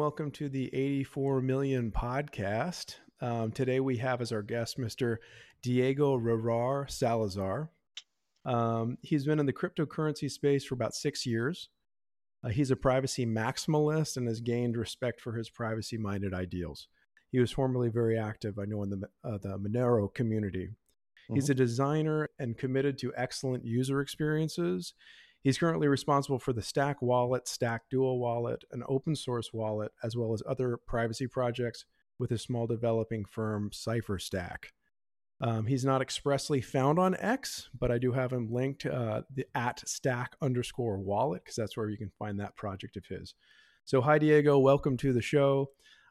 Welcome to the 84 Million podcast. Um, today we have as our guest Mr. Diego Rehrar Salazar. Um, he's been in the cryptocurrency space for about six years. Uh, he's a privacy maximalist and has gained respect for his privacy minded ideals. He was formerly very active, I know, in the, uh, the Monero community. Mm-hmm. He's a designer and committed to excellent user experiences. He's currently responsible for the Stack Wallet, Stack Duo Wallet, an open source wallet, as well as other privacy projects with his small developing firm, Cypher Stack. Um, he's not expressly found on X, but I do have him linked uh, the at stack underscore wallet because that's where you can find that project of his. So, hi, Diego. Welcome to the show.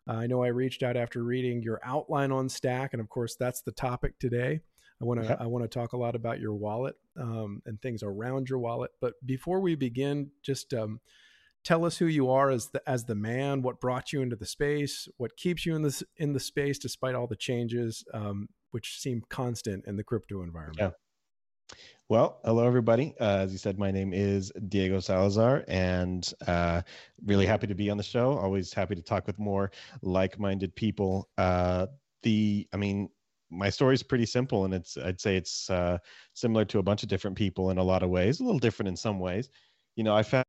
Uh, I know I reached out after reading your outline on Stack, and of course, that's the topic today. I want to I want to talk a lot about your wallet um, and things around your wallet. But before we begin, just um, tell us who you are as the as the man. What brought you into the space? What keeps you in this in the space despite all the changes, um, which seem constant in the crypto environment? Yeah. Well, hello everybody. Uh, as you said, my name is Diego Salazar, and uh, really happy to be on the show. Always happy to talk with more like-minded people. Uh, the, I mean, my story is pretty simple and it's i'd say it's uh, similar to a bunch of different people in a lot of ways a little different in some ways. You know i found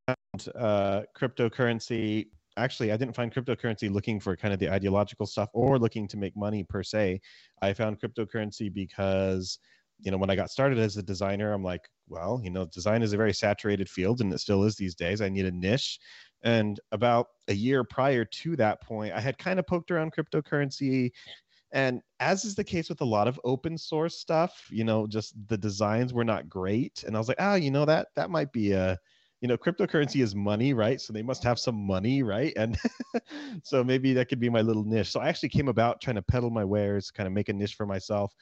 uh, cryptocurrency actually i didn't find cryptocurrency looking for kind of the ideological stuff or looking to make money per se. I found cryptocurrency because you know when i got started as a designer i'm like well you know design is a very saturated field and it still is these days. I need a niche. And about a year prior to that point i had kind of poked around cryptocurrency and as is the case with a lot of open source stuff, you know, just the designs were not great. And I was like, ah, oh, you know, that that might be a, you know, cryptocurrency is money, right? So they must have some money, right? And so maybe that could be my little niche. So I actually came about trying to peddle my wares, kind of make a niche for myself.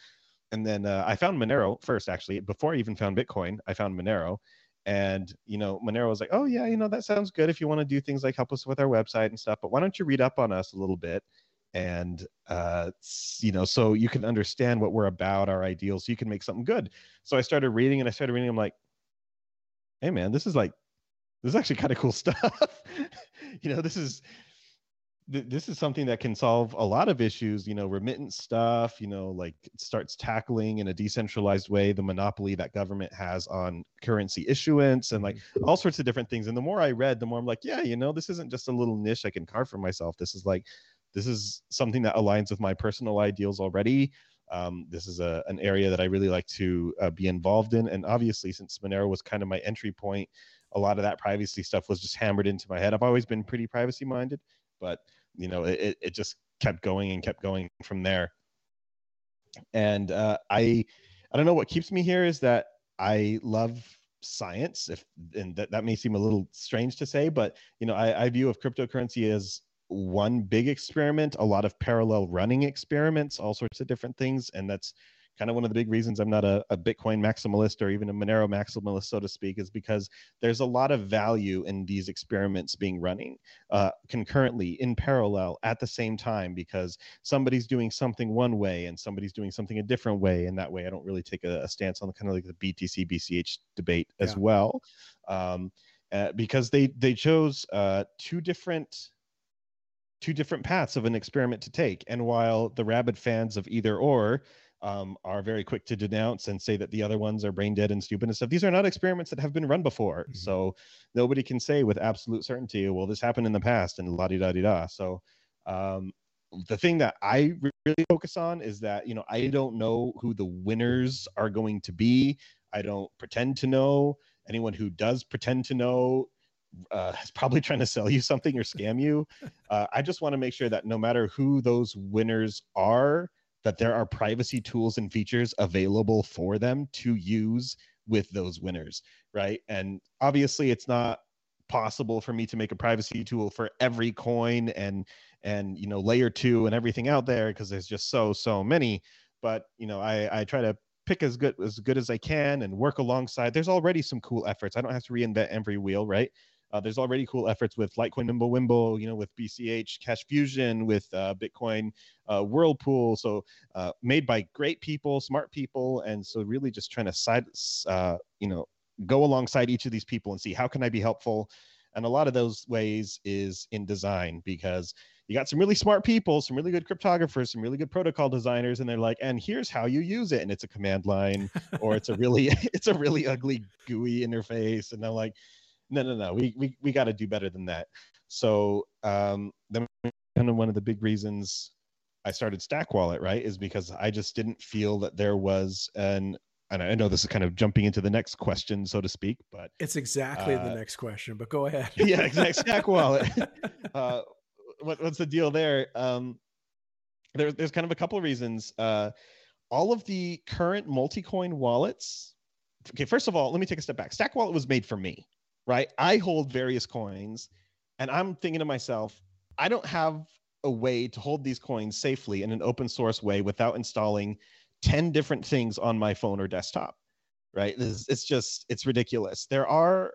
And then uh, I found Monero first, actually. Before I even found Bitcoin, I found Monero. And, you know, Monero was like, oh, yeah, you know, that sounds good if you want to do things like help us with our website and stuff. But why don't you read up on us a little bit? And uh, you know so you can understand what we're about our ideals so you can make something good. So i started reading and i started reading i'm like hey man this is like this is actually kind of cool stuff. You know this is this is something that can solve a lot of issues you know remittance stuff you know like starts tackling in a decentralized way the monopoly that government has on currency issuance and like mm-hmm. all sorts of different things. And the more i read the more i'm like yeah you know this isn't just a little niche i can carve for myself. This is like this is something that aligns with my personal ideals already. Um, this is a, an area that I really like to uh, be involved in. And obviously, since Monero was kind of my entry point, a lot of that privacy stuff was just hammered into my head. I've always been pretty privacy minded, but you know, it, it just kept going and kept going from there. And uh, I, I don't know what keeps me here is that I love science. If and that, that may seem a little strange to say, but you know, I, I view of cryptocurrency as one big experiment, a lot of parallel running experiments, all sorts of different things. And that's kind of one of the big reasons I'm not a, a, Bitcoin maximalist or even a Monero maximalist, so to speak, is because there's a lot of value in these experiments being running uh, concurrently in parallel at the same time because somebody's doing something one way and somebody's doing something a different way. And that way, I don't really take a, a stance on the kind of like the BTC BCH debate as well. Um, uh, because they they chose uh, two different two different paths of an experiment to take. And while the rabid fans of either or um, are very quick to denounce and say that the other ones are brain dead and stupid and stuff, these are not experiments that have been run before. Mm-hmm. So nobody can say with absolute certainty, well, this happened in the past and la di da di da. So um, the thing that I really focus on is that, you know, I don't know who the winners are going to be. I don't pretend to know. Anyone who does pretend to know uh, is probably trying to sell you something or scam you. Uh, I just want to make sure that no matter who those winners are, that there are privacy tools and features available for them to use with those winners, right? And obviously, it's not possible for me to make a privacy tool for every coin and and you know layer two and everything out there because there's just so so many. But you know, I I try to pick as good as good as I can and work alongside. There's already some cool efforts. I don't have to reinvent every wheel, right? Uh, there's already cool efforts with Litecoin Mimblewimble, you know, with BCH Cash Fusion, with uh, Bitcoin uh, Whirlpool. So uh, made by great people, smart people, and so really just trying to side, uh, you know, go alongside each of these people and see how can I be helpful. And a lot of those ways is in design because you got some really smart people, some really good cryptographers, some really good protocol designers, and they're like, and here's how you use it. And it's a command line, or it's a really it's a really ugly GUI interface. And I'm like, no, no, no, we we, we got to do better than that. So um then kind of one of the big reasons I started Stack Wallet, right, is because I just didn't feel that there was an and I know this is kind of jumping into the next question, so to speak, but it's exactly uh, the next question. But go ahead. yeah, exactly. Stack Wallet. uh, what, what's the deal there? Um, there, there's kind of a couple of reasons. Uh, all of the current multi-coin wallets. Okay, first of all, let me take a step back. Stack Wallet was made for me, right? I hold various coins, and I'm thinking to myself, I don't have a way to hold these coins safely in an open source way without installing 10 different things on my phone or desktop right? It's, it's just it's ridiculous. There are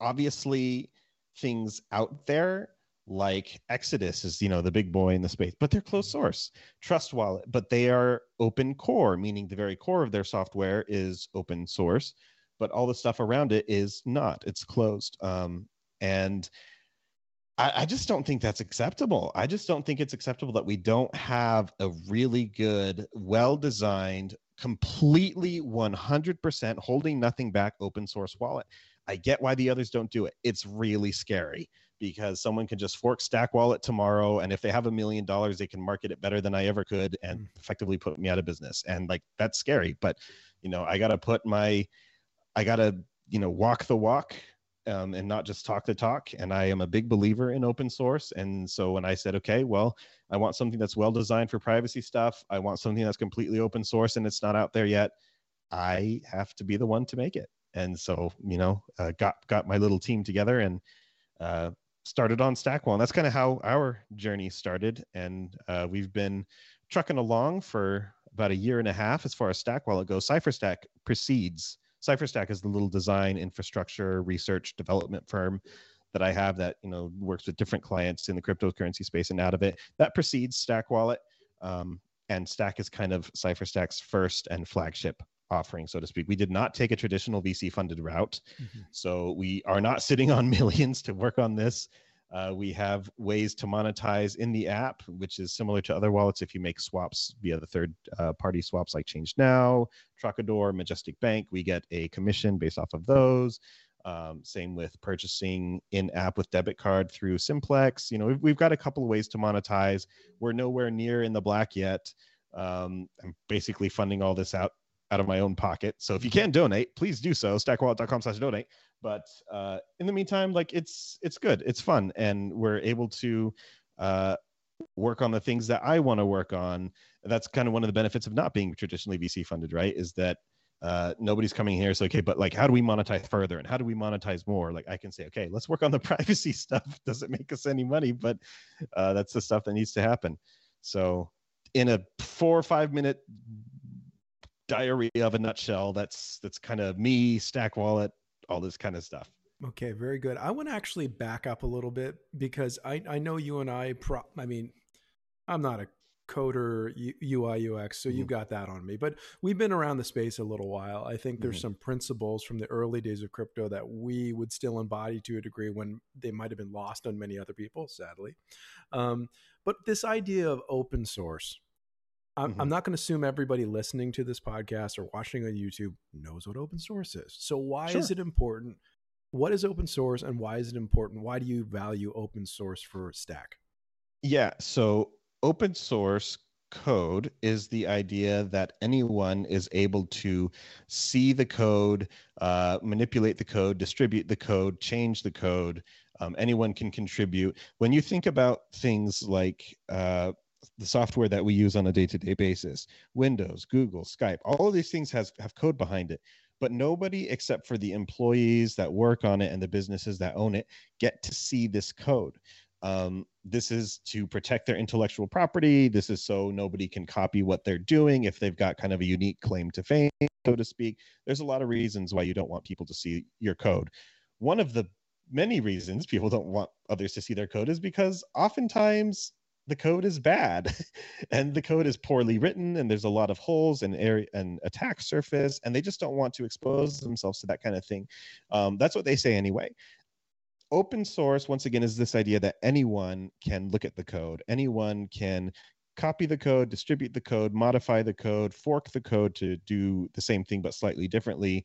obviously things out there like exodus is you know the big boy in the space but they're closed source. Trust wallet but they are open core meaning the very core of their software is open source but all the stuff around it is not it's closed um, and I, I just don't think that's acceptable. I just don't think it's acceptable that we don't have a really good, well designed, completely 100% holding nothing back open source wallet. I get why the others don't do it. It's really scary because someone can just fork Stack Wallet tomorrow, and if they have a million dollars, they can market it better than I ever could, and mm. effectively put me out of business. And like that's scary. But you know, I got to put my, I got to you know walk the walk um, and not just talk the talk. And I am a big believer in open source. And so when I said, okay, well, I want something that's well designed for privacy stuff, I want something that's completely open source and it's not out there yet, I have to be the one to make it. And so, you know, uh, got got my little team together and uh, started on Stackwall. And that's kind of how our journey started. And uh, we've been trucking along for about a year and a half as far as Stack Wallet goes. Cypher Stack precedes Cypher Stack is the little design infrastructure research development firm that I have that you know works with different clients in the cryptocurrency space and out of it. That precedes Stack Wallet, um, and Stack is kind of Cypher Stack's first and flagship offering, so to speak. We did not take a traditional VC funded route, mm-hmm. so we are not sitting on millions to work on this. Uh, we have ways to monetize in the app, which is similar to other wallets. If you make swaps via the third uh, party swaps like Change Now, Trocador, Majestic Bank, we get a commission based off of those. Um, same with purchasing in app with debit card through Simplex. You know, we've, we've got a couple of ways to monetize. We're nowhere near in the black yet. Um, I'm basically funding all this out out of my own pocket. So if you can donate, please do so. Stackwallet.com slash donate but uh, in the meantime like it's it's good. It's fun. And we're able to uh, work on the things that i want to work on. That's kind of one of the benefits of not being traditionally vc funded right? Is that uh, nobody's coming here so okay but like how do we monetize further? And how do we monetize more? Like i can say okay let's work on the privacy stuff. Doesn't make us any money? But uh, that's the stuff that needs to happen. So in a four or five minute diary of a nutshell that's that's kind of me stack wallet all this kind of stuff. Okay, very good. I want to actually back up a little bit because I, I know you and I, pro, I mean, I'm not a coder UI UX, so mm-hmm. you've got that on me. But we've been around the space a little while. I think there's mm-hmm. some principles from the early days of crypto that we would still embody to a degree when they might have been lost on many other people, sadly. Um, but this idea of open source, I'm, mm-hmm. I'm not going to assume everybody listening to this podcast or watching on YouTube knows what open source is. So, why sure. is it important? What is open source and why is it important? Why do you value open source for Stack? Yeah. So, open source code is the idea that anyone is able to see the code, uh, manipulate the code, distribute the code, change the code. Um, anyone can contribute. When you think about things like uh, the software that we use on a day-to-day basis windows google skype all of these things has have code behind it. But nobody except for the employees that work on it and the businesses that own it get to see this code. Um, this is to protect their intellectual property. This is so nobody can copy what they're doing if they've got kind of a unique claim to fame so to speak. There's a lot of reasons why you don't want people to see your code. One of the many reasons people don't want others to see their code is because oftentimes the code is bad and the code is poorly written and there's a lot of holes and area and attack surface and they just don't want to expose themselves to that kind of thing. Um, that's what they say anyway. Open source once again is this idea that anyone can look at the code. Anyone can copy the code distribute the code modify the code fork the code to do the same thing but slightly differently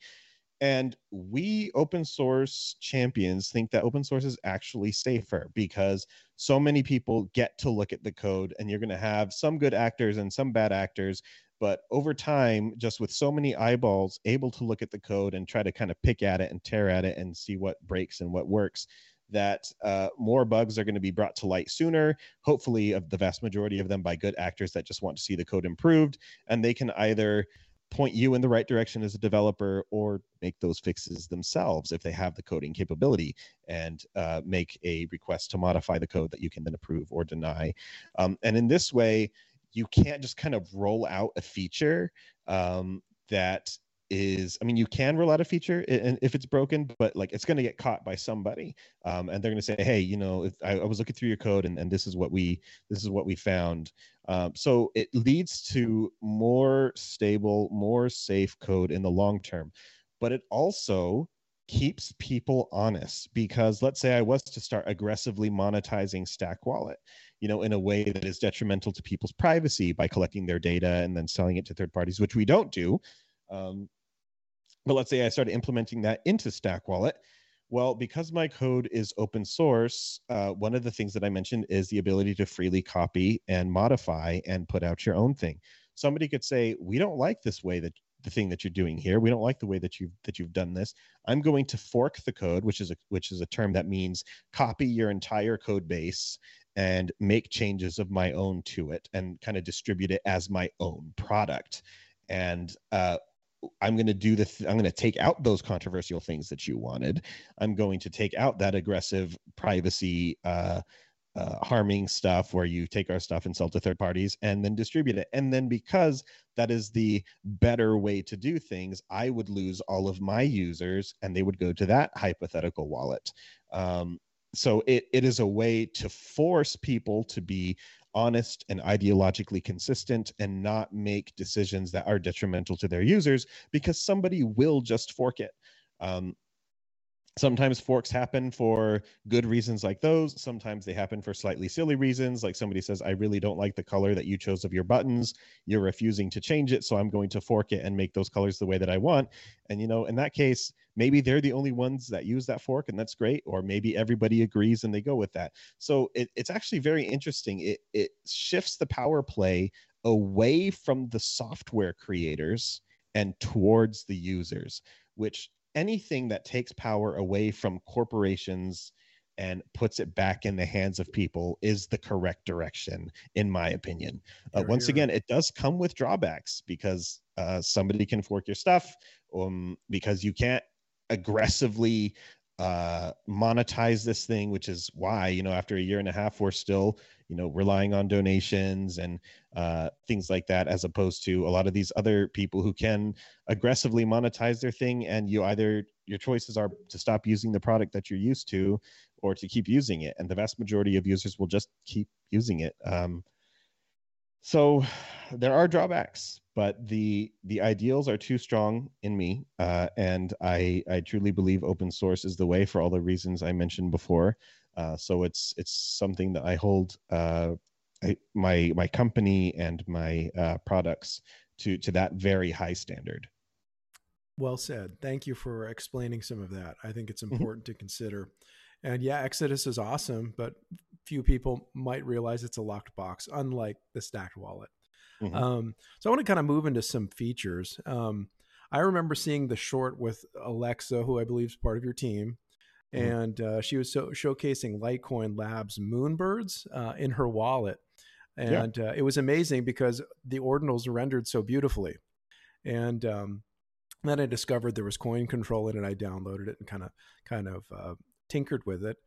and we open source champions think that open source is actually safer because so many people get to look at the code and you're going to have some good actors and some bad actors. But over time just with so many eyeballs able to look at the code and try to kind of pick at it and tear at it and see what breaks and what works that uh, more bugs are going to be brought to light sooner hopefully of the vast majority of them by good actors that just want to see the code improved. And they can either point you in the right direction as a developer or make those fixes themselves if they have the coding capability and uh, make a request to modify the code that you can then approve or deny. Um, and in this way you can't just kind of roll out a feature um, that is i mean you can roll out a feature and if it's broken but like it's going to get caught by somebody um, and they're going to say hey you know I, I, was looking through your code and, and this is what we this is what we found um, so it leads to more stable more safe code in the long term but it also keeps people honest because let's say i was to start aggressively monetizing stack wallet you know, in a way that is detrimental to people's privacy by collecting their data and then selling it to third parties, which we don't do. Um, but let's say I started implementing that into Stack Wallet. Well, because my code is open source, uh, one of the things that I mentioned is the ability to freely copy and modify and put out your own thing. Somebody could say, "We don't like this way that the thing that you're doing here. We don't like the way that you've that you've done this. I'm going to fork the code, which is a which is a term that means copy your entire code base and make changes of my own to it and kind of distribute it as my own product. And uh, I'm going to do the, th- I'm going to take out those controversial things that you wanted. I'm going to take out that aggressive privacy, uh, uh, harming stuff where you take our stuff and sell to third parties and then distribute it. And then because that is the better way to do things, I would lose all of my users and they would go to that hypothetical wallet. Um, so it, it is a way to force people to be honest and ideologically consistent and not make decisions that are detrimental to their users because somebody will just fork it. Um, sometimes forks happen for good reasons like those. Sometimes they happen for slightly silly reasons like somebody says i really don't like the color that you chose of your buttons. You're refusing to change it so i'm going to fork it and make those colors the way that i want. And you know in that case maybe they're the only ones that use that fork and that's great or maybe everybody agrees and they go with that. So it, it's actually very interesting. It, it shifts the power play away from the software creators and towards the users which anything that takes power away from corporations and puts it back in the hands of people is the correct direction in my opinion. Uh, once again it does come with drawbacks because uh, somebody can fork your stuff um, because you can't aggressively uh, monetize this thing, which is why you know after a year and a half we're still you know relying on donations and uh, things like that, as opposed to a lot of these other people who can aggressively monetize their thing, and you either your choices are to stop using the product that you're used to, or to keep using it, and the vast majority of users will just keep using it. Um, so there are drawbacks but the the ideals are too strong in me uh, and i i truly believe open source is the way for all the reasons i mentioned before uh, so it's it's something that i hold uh, I, my my company and my uh, products to to that very high standard well said thank you for explaining some of that i think it's mm-hmm. important to consider and yeah exodus is awesome but few people might realize it's a locked box, unlike the Stack Wallet. Mm-hmm. Um, so I want to kind of move into some features. Um, I remember seeing the short with Alexa, who I believe is part of your team. And uh, she was so, showcasing Litecoin Labs Moonbirds uh, in her wallet, and yeah. uh, it was amazing because the ordinals rendered so beautifully, and um, then I discovered there was coin control in it. I downloaded it and kind of kind of uh, tinkered with it,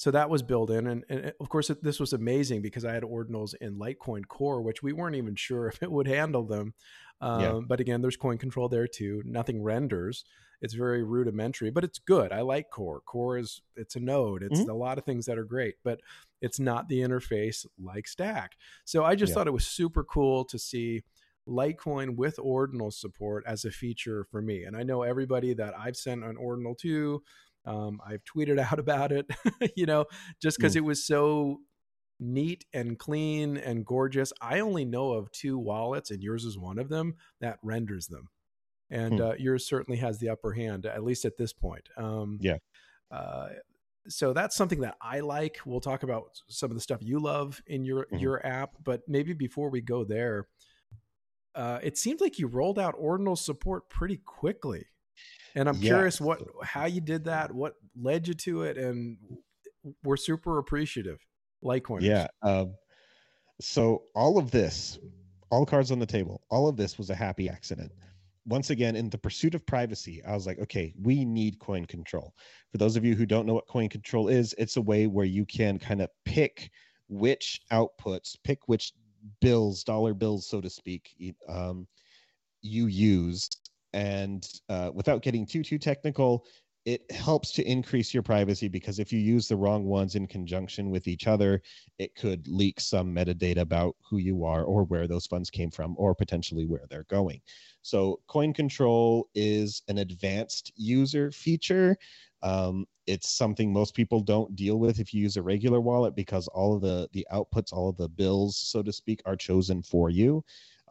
so that was built in and, and, of course this was amazing because i had ordinals in litecoin core which we weren't even sure if it would handle them um, yeah. but again there's coin control there too nothing renders it's very rudimentary but it's good i like core core is it's a node it's mm-hmm. a lot of things that are great but it's not the interface like stack so i just yeah. thought it was super cool to see Litecoin with ordinal support as a feature for me. And I know everybody that I've sent an ordinal to, Um, I've tweeted out about it, you know, just because mm. it was so neat and clean and gorgeous. I only know of two wallets, and yours is one of them that renders them. And hmm. uh, yours certainly has the upper hand, at least at this point. Um, yeah. Uh, so that's something that I like. We'll talk about some of the stuff you love in your mm-hmm. your app, but maybe before we go there, uh, it seems like you rolled out ordinal support pretty quickly, and I'm curious what how you did that, what led you to it, and we're super appreciative. Litecoin. Yeah. Um, so all of this, all cards on the table, all of this was a happy accident. Once again, in the pursuit of privacy, I was like, okay, we need coin control. For those of you who don't know what coin control is, it's a way where you can kind of pick which outputs, pick which bills, dollar bills, so to speak, um, you use. And uh, without getting too too technical, it helps to increase your privacy because if you use the wrong ones in conjunction with each other, it could leak some metadata about who you are or where those funds came from or potentially where they're going. So, coin control is an advanced user feature. Um, it's something most people don't deal with if you use a regular wallet because all of the the outputs, all of the bills, so to speak, are chosen for you.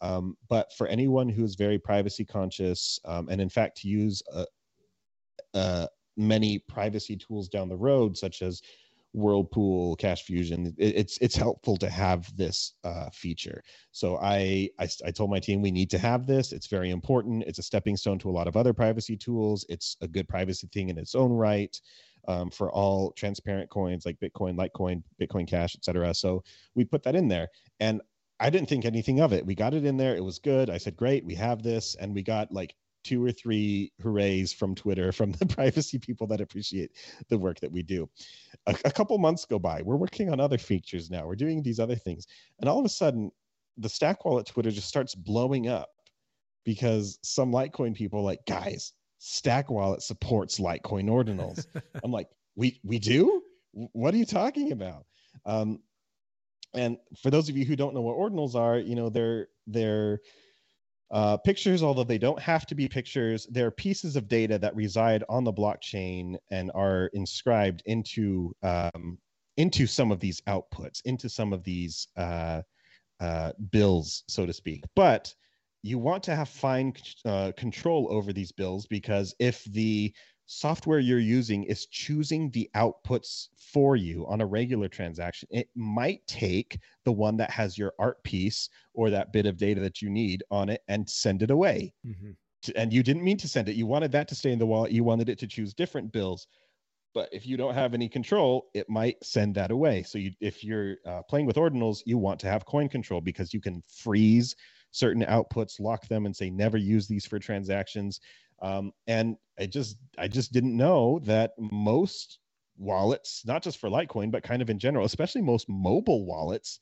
Um, but for anyone who is very privacy conscious, um, and in fact, to use a, uh, many privacy tools down the road, such as Whirlpool, Cash Fusion. It, it's it's helpful to have this uh, feature. So I, I I told my team we need to have this. It's very important. It's a stepping stone to a lot of other privacy tools. It's a good privacy thing in its own right. Um, for all transparent coins like Bitcoin, Litecoin, Bitcoin Cash, etc. So we put that in there, and I didn't think anything of it. We got it in there. It was good. I said, great, we have this. And we got like two or three hoorays from Twitter from the privacy people that appreciate the work that we do. A, a, couple months go by. We're working on other features now. We're doing these other things. And all of a sudden, the Stack Wallet Twitter just starts blowing up because some Litecoin people like, guys, Stack Wallet supports Litecoin ordinals. I'm like, we we do? What are you talking about? Um, and for those of you who don't know what ordinals are, you know, they're they're uh, pictures, although they don't have to be pictures, they're pieces of data that reside on the blockchain and are inscribed into um, into some of these outputs, into some of these uh, uh, bills, so to speak. But you want to have fine uh, control over these bills because if the software you're using is choosing the outputs for you on a regular transaction, it might take the one that has your art piece or that bit of data that you need on it and send it away. Mm-hmm. And you didn't mean to send it. You wanted that to stay in the wallet. You wanted it to choose different bills. But if you don't have any control, it might send that away. So you, if you're uh, playing with ordinals, you want to have coin control because you can freeze certain outputs, lock them, and say never use these for transactions. Um, and I just I just didn't know that most wallets, not just for Litecoin, but kind of in general, especially most mobile wallets,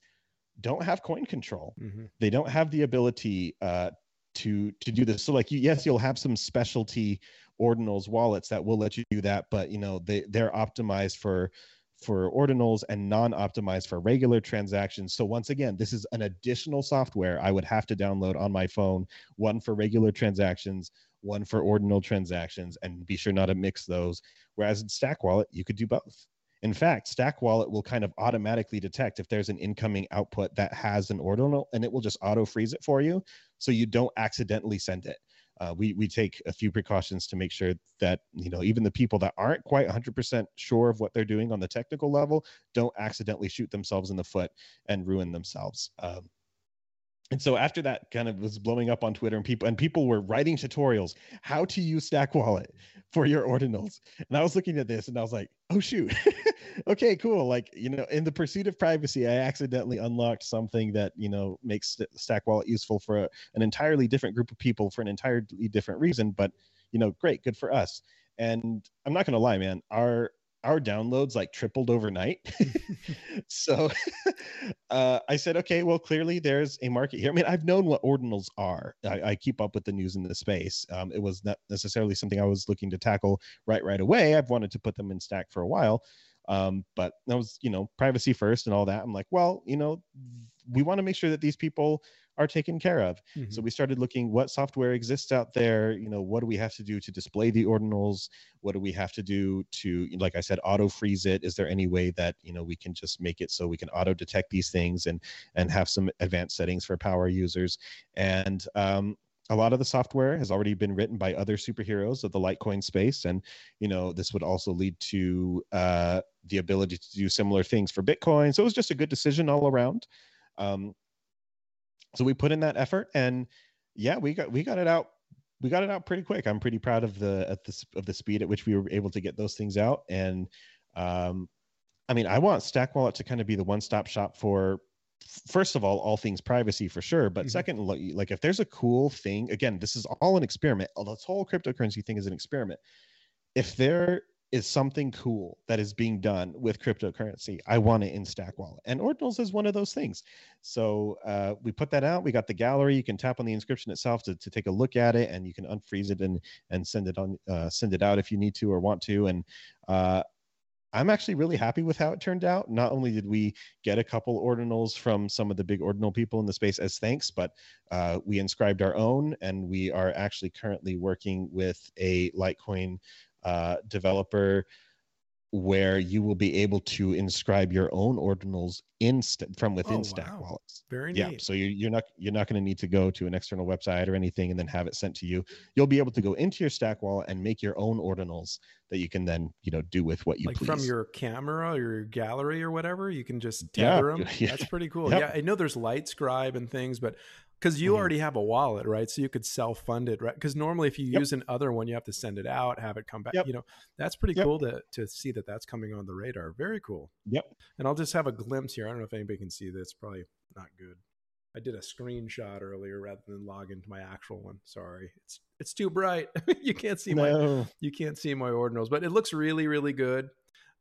don't have coin control. Mm-hmm. They don't have the ability uh, to to do this. So like you, yes, you'll have some specialty ordinals wallets that will let you do that, but you know they they're optimized for for ordinals and non-optimized for regular transactions. So once again, this is an additional software I would have to download on my phone, one for regular transactions, one for ordinal transactions, and be sure not to mix those. Whereas in Stack Wallet, you could do both. In fact, Stack Wallet will kind of automatically detect if there's an incoming output that has an ordinal, and it will just auto freeze it for you, so you don't accidentally send it. Uh, we we take a few precautions to make sure that you know even the people that aren't quite 100% sure of what they're doing on the technical level don't accidentally shoot themselves in the foot and ruin themselves. Um, and so after that kind of was blowing up on Twitter and people and people were writing tutorials how to use Stack Wallet for your ordinals. And I was looking at this and I was like, oh shoot. okay, cool. Like, you know, in the pursuit of privacy, I accidentally unlocked something that, you know, makes Stack Wallet useful for a, an entirely different group of people for an entirely different reason, but you know, great, good for us. And I'm not going to lie, man, our our downloads like tripled overnight. so uh, I said, okay, well, clearly there's a market here. I mean, I've known what ordinals are. I, I keep up with the news in the space. Um, it was not necessarily something I was looking to tackle right right away. I've wanted to put them in stack for a while. Um, but that was, you know, privacy first and all that. I'm like, well, you know, we want to make sure that these people are taken care of. Mm-hmm. So we started looking what software exists out there. You know, what do we have to do to display the ordinals? What do we have to do to, like I said, auto freeze it? Is there any way that you know we can just make it so we can auto detect these things and and have some advanced settings for power users? And um, a lot of the software has already been written by other superheroes of the Litecoin space, and you know this would also lead to uh, the ability to do similar things for Bitcoin. So it was just a good decision all around. Um, so we put in that effort and yeah we got we got it out we got it out pretty quick. I'm pretty proud of the at the of the speed at which we were able to get those things out. And um i mean i want stack wallet to kind of be the one-stop shop for first of all all things privacy for sure. But mm-hmm. second like if there's a cool thing again this is all an experiment. This whole cryptocurrency thing is an experiment. If there is something cool that is being done with cryptocurrency. I want it in Stack Wallet, and Ordinals is one of those things. So uh, we put that out. We got the gallery. You can tap on the inscription itself to, to take a look at it, and you can unfreeze it and and send it on uh, send it out if you need to or want to. And uh, I'm actually really happy with how it turned out. Not only did we get a couple ordinals from some of the big ordinal people in the space as thanks, but uh, we inscribed our own, and we are actually currently working with a Litecoin uh, developer where you will be able to inscribe your own ordinals in from within oh, Stack wow. Wallets. Very yeah. Neat. So you're, you're not you're not going to need to go to an external website or anything and then have it sent to you. You'll be able to go into your Stack Wallet and make your own ordinals that you can then you know do with what you like please. from your camera or your gallery or whatever. You can just tether yeah. them. Yeah. That's pretty cool. Yep. Yeah, I know there's LiteScribe and things, but because you mm-hmm. already have a wallet, right? So you could self fund it, right? Because normally, if you yep. use another one, you have to send it out, have it come back. Yep. You know, that's pretty yep. cool to to see that that's coming on the radar. Very cool. Yep. And I'll just have a glimpse here. I don't know if anybody can see this. Probably not good. I did a screenshot earlier rather than log into my actual one. Sorry, it's it's too bright. you can't see no. my you can't see my ordinals, but it looks really really good.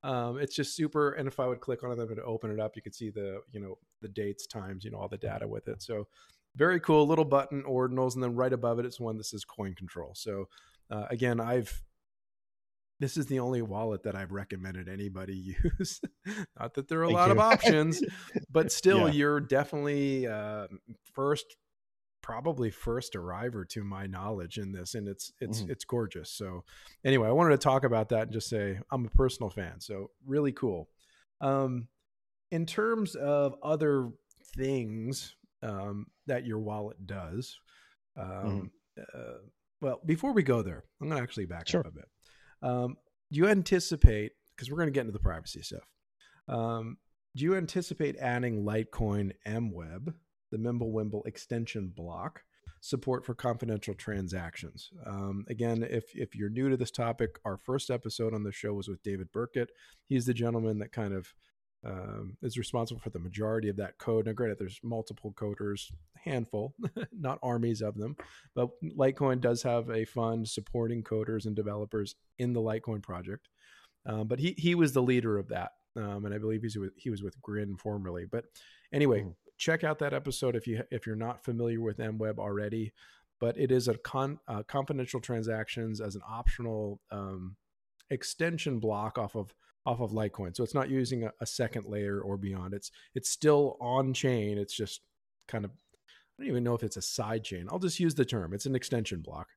Um, it's just super. And if I would click on it, and open it up, you could see the you know the dates, times, you know all the data with it. So very cool little button ordinals and then right above it it's one that says coin control so uh, again i've this is the only wallet that i've recommended anybody use not that there are a Thank lot you. of options but still yeah. you're definitely uh, first probably first arriver to my knowledge in this and it's it's mm-hmm. it's gorgeous so anyway i wanted to talk about that and just say i'm a personal fan so really cool um in terms of other things um, that your wallet does. Um, mm-hmm. uh, well, before we go there, I'm going to actually back sure. up a bit. Um, do you anticipate, because we're going to get into the privacy stuff, um, do you anticipate adding Litecoin MWeb, the Mimblewimble extension block, support for confidential transactions? Um, again, if, if you're new to this topic, our first episode on the show was with David Burkett. He's the gentleman that kind of um, is responsible for the majority of that code. Now, granted, there's multiple coders, handful, not armies of them, but Litecoin does have a fund supporting coders and developers in the Litecoin project. Um, but he he was the leader of that, um, and I believe he's with, he was with Grin formerly. But anyway, mm. check out that episode if you if you're not familiar with MWeb already. But it is a con, uh, confidential transactions as an optional um, extension block off of off of Litecoin. So it's not using a, a second layer or beyond. It's it's still on chain. It's just kind of I don't even know if it's a side chain. I'll just use the term. It's an extension block.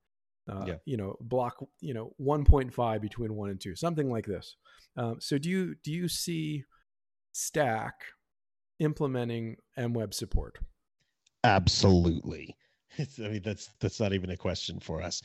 Uh, yeah. You know, block. You know, one point five between one and two, something like this. Um, so do you do you see Stack implementing MWeb support? Absolutely. I mean, that's that's not even a question for us.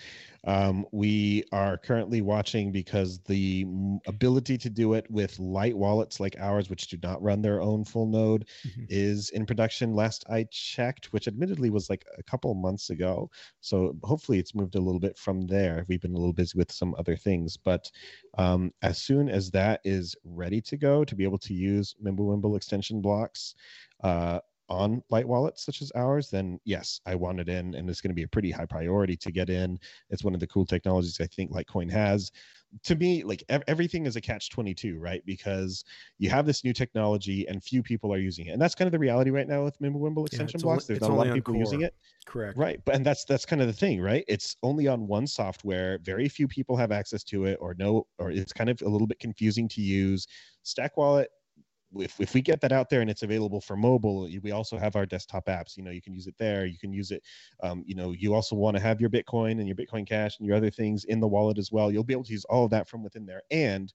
Um, we are currently watching because the ability to do it with light wallets like ours, which do not run their own full node, mm-hmm. is in production. Last I checked, which admittedly was like a couple months ago. So hopefully, it's moved a little bit from there. We've been a little busy with some other things, but um, as soon as that is ready to go, to be able to use Mimblewimble extension blocks. Uh, on light wallets such as ours, then yes, I want it in, and it's going to be a pretty high priority to get in. It's one of the cool technologies I think Litecoin has. To me, like ev- everything is a catch 22, right? Because you have this new technology and few people are using it. And that's kind of the reality right now with Mimblewimble extension yeah, blocks. There's not a lot of people core. using it. Correct. Right. But and that's that's kind of the thing, right? It's only on one software. Very few people have access to it or no or it's kind of a little bit confusing to use. Stack Wallet if, if we get that out there and it's available for mobile we also have our desktop apps you know you can use it there you can use it um, you know you also want to have your bitcoin and your bitcoin cash and your other things in the wallet as well. You'll be able to use all of that from within there and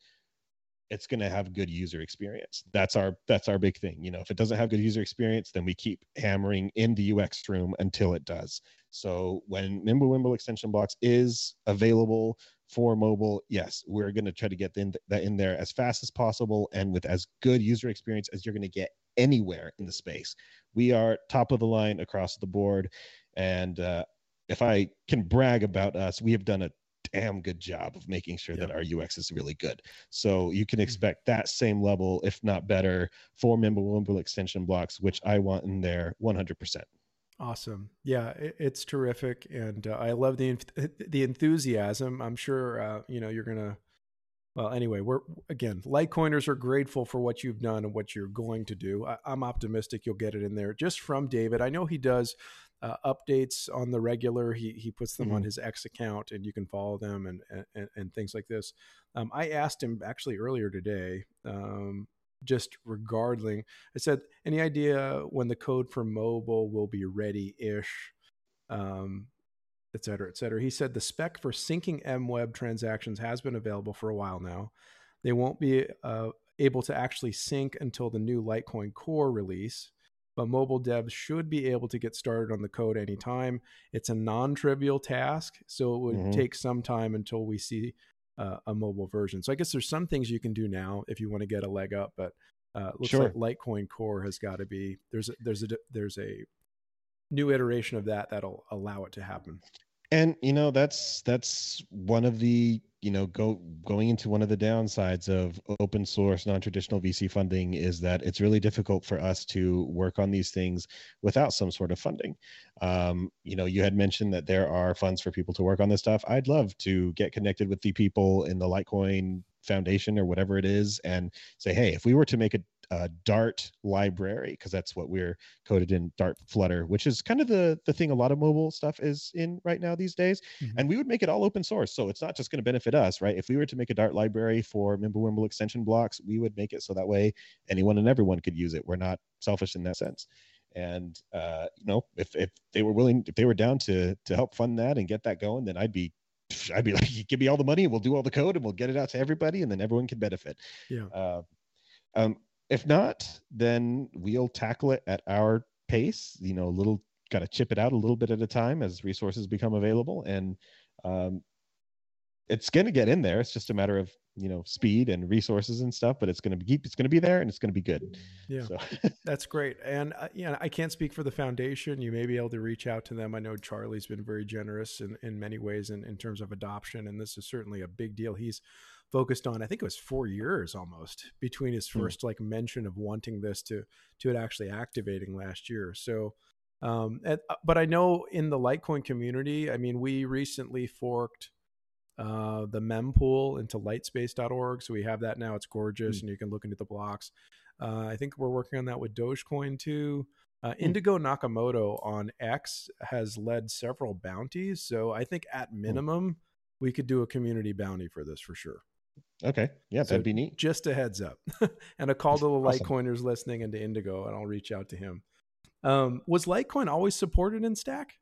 it's going to have good user experience. That's our that's our big thing you know if it doesn't have good user experience then we keep hammering in the ux room until it does. So when Mimblewimble extension blocks is available for mobile, yes, we're going to try to get in, that in there as fast as possible and with as good user experience as you're going to get anywhere in the space. We are top of the line across the board, and uh, if I can brag about us, we have done a damn good job of making sure that our UX is really good. So you can mm-hmm. expect that same level, if not better, for Mimblewimble extension blocks, which I want in there 100%. Awesome. Yeah, it, it's terrific, and uh, I love the the enthusiasm. I'm sure uh, you know you're gonna. Well, anyway, we're again, Litecoiners are grateful for what you've done and what you're going to do. I, am optimistic you'll get it in there. Just from David, I know he does uh, updates on the regular. He he puts them mm-hmm. on his X account, and you can follow them and and, and things like this. Um, I asked him actually earlier today. Um, just regarding. I said, any idea when the code for mobile will be ready ish, um, et cetera, et cetera. He said the spec for syncing MWeb transactions has been available for a while now. They won't be uh, able to actually sync until the new Litecoin Core release, but mobile devs should be able to get started on the code anytime. It's a non trivial task, so it would mm-hmm. take some time until we see uh, a mobile version. So I guess there's some things you can do now if you want to get a leg up, but uh, looks sure. like Litecoin Core has got to be there's a, there's a there's a new iteration of that that'll allow it to happen. And you know that's that's one of the you know go going into one of the downsides of open source non-traditional vc funding is that it's really difficult for us to work on these things without some sort of funding. Um, you know you had mentioned that there are funds for people to work on this stuff. I'd love to get connected with the people in the litecoin foundation or whatever it is and say hey if we were to make a uh, Dart library because that's what we're coded in Dart Flutter, which is kind of the the thing a lot of mobile stuff is in right now these days. Mm-hmm. And we would make it all open source, so it's not just going to benefit us, right? If we were to make a Dart library for Mimblewimble extension blocks, we would make it so that way anyone and everyone could use it. We're not selfish in that sense. And uh, you know, if if they were willing, if they were down to to help fund that and get that going, then I'd be I'd be like, give me all the money, and we'll do all the code, and we'll get it out to everybody, and then everyone can benefit. Yeah. Uh, um, if not, then we'll tackle it at our pace. You know, a little got to chip it out a little bit at a time as resources become available, and um, it's going to get in there. It's just a matter of you know speed and resources and stuff, but it's going to be it's going to be there and it's going to be good. Yeah, so. that's great. And uh, yeah, I can't speak for the foundation. You may be able to reach out to them. I know Charlie's been very generous in in many ways in in terms of adoption, and this is certainly a big deal. He's focused on i think it was four years almost between his hmm. first mm. like mention of wanting this to to it actually activating last year so um at, uh, but i know in the litecoin community i mean we recently forked uh the mempool into lightspace.org so we have that now it's gorgeous mm. and you can look into the blocks uh, i think we're working on that with dogecoin too uh, hmm. Indigo Nakamoto on X has led several bounties, so I think at hmm. minimum we could do a community bounty for this for sure. Okay. Yeah, so that'd be neat. Just a heads up. and a call to the awesome. Litecoiners listening and to Indigo, and I'll reach out to him. Um, was Litecoin always supported in Stack?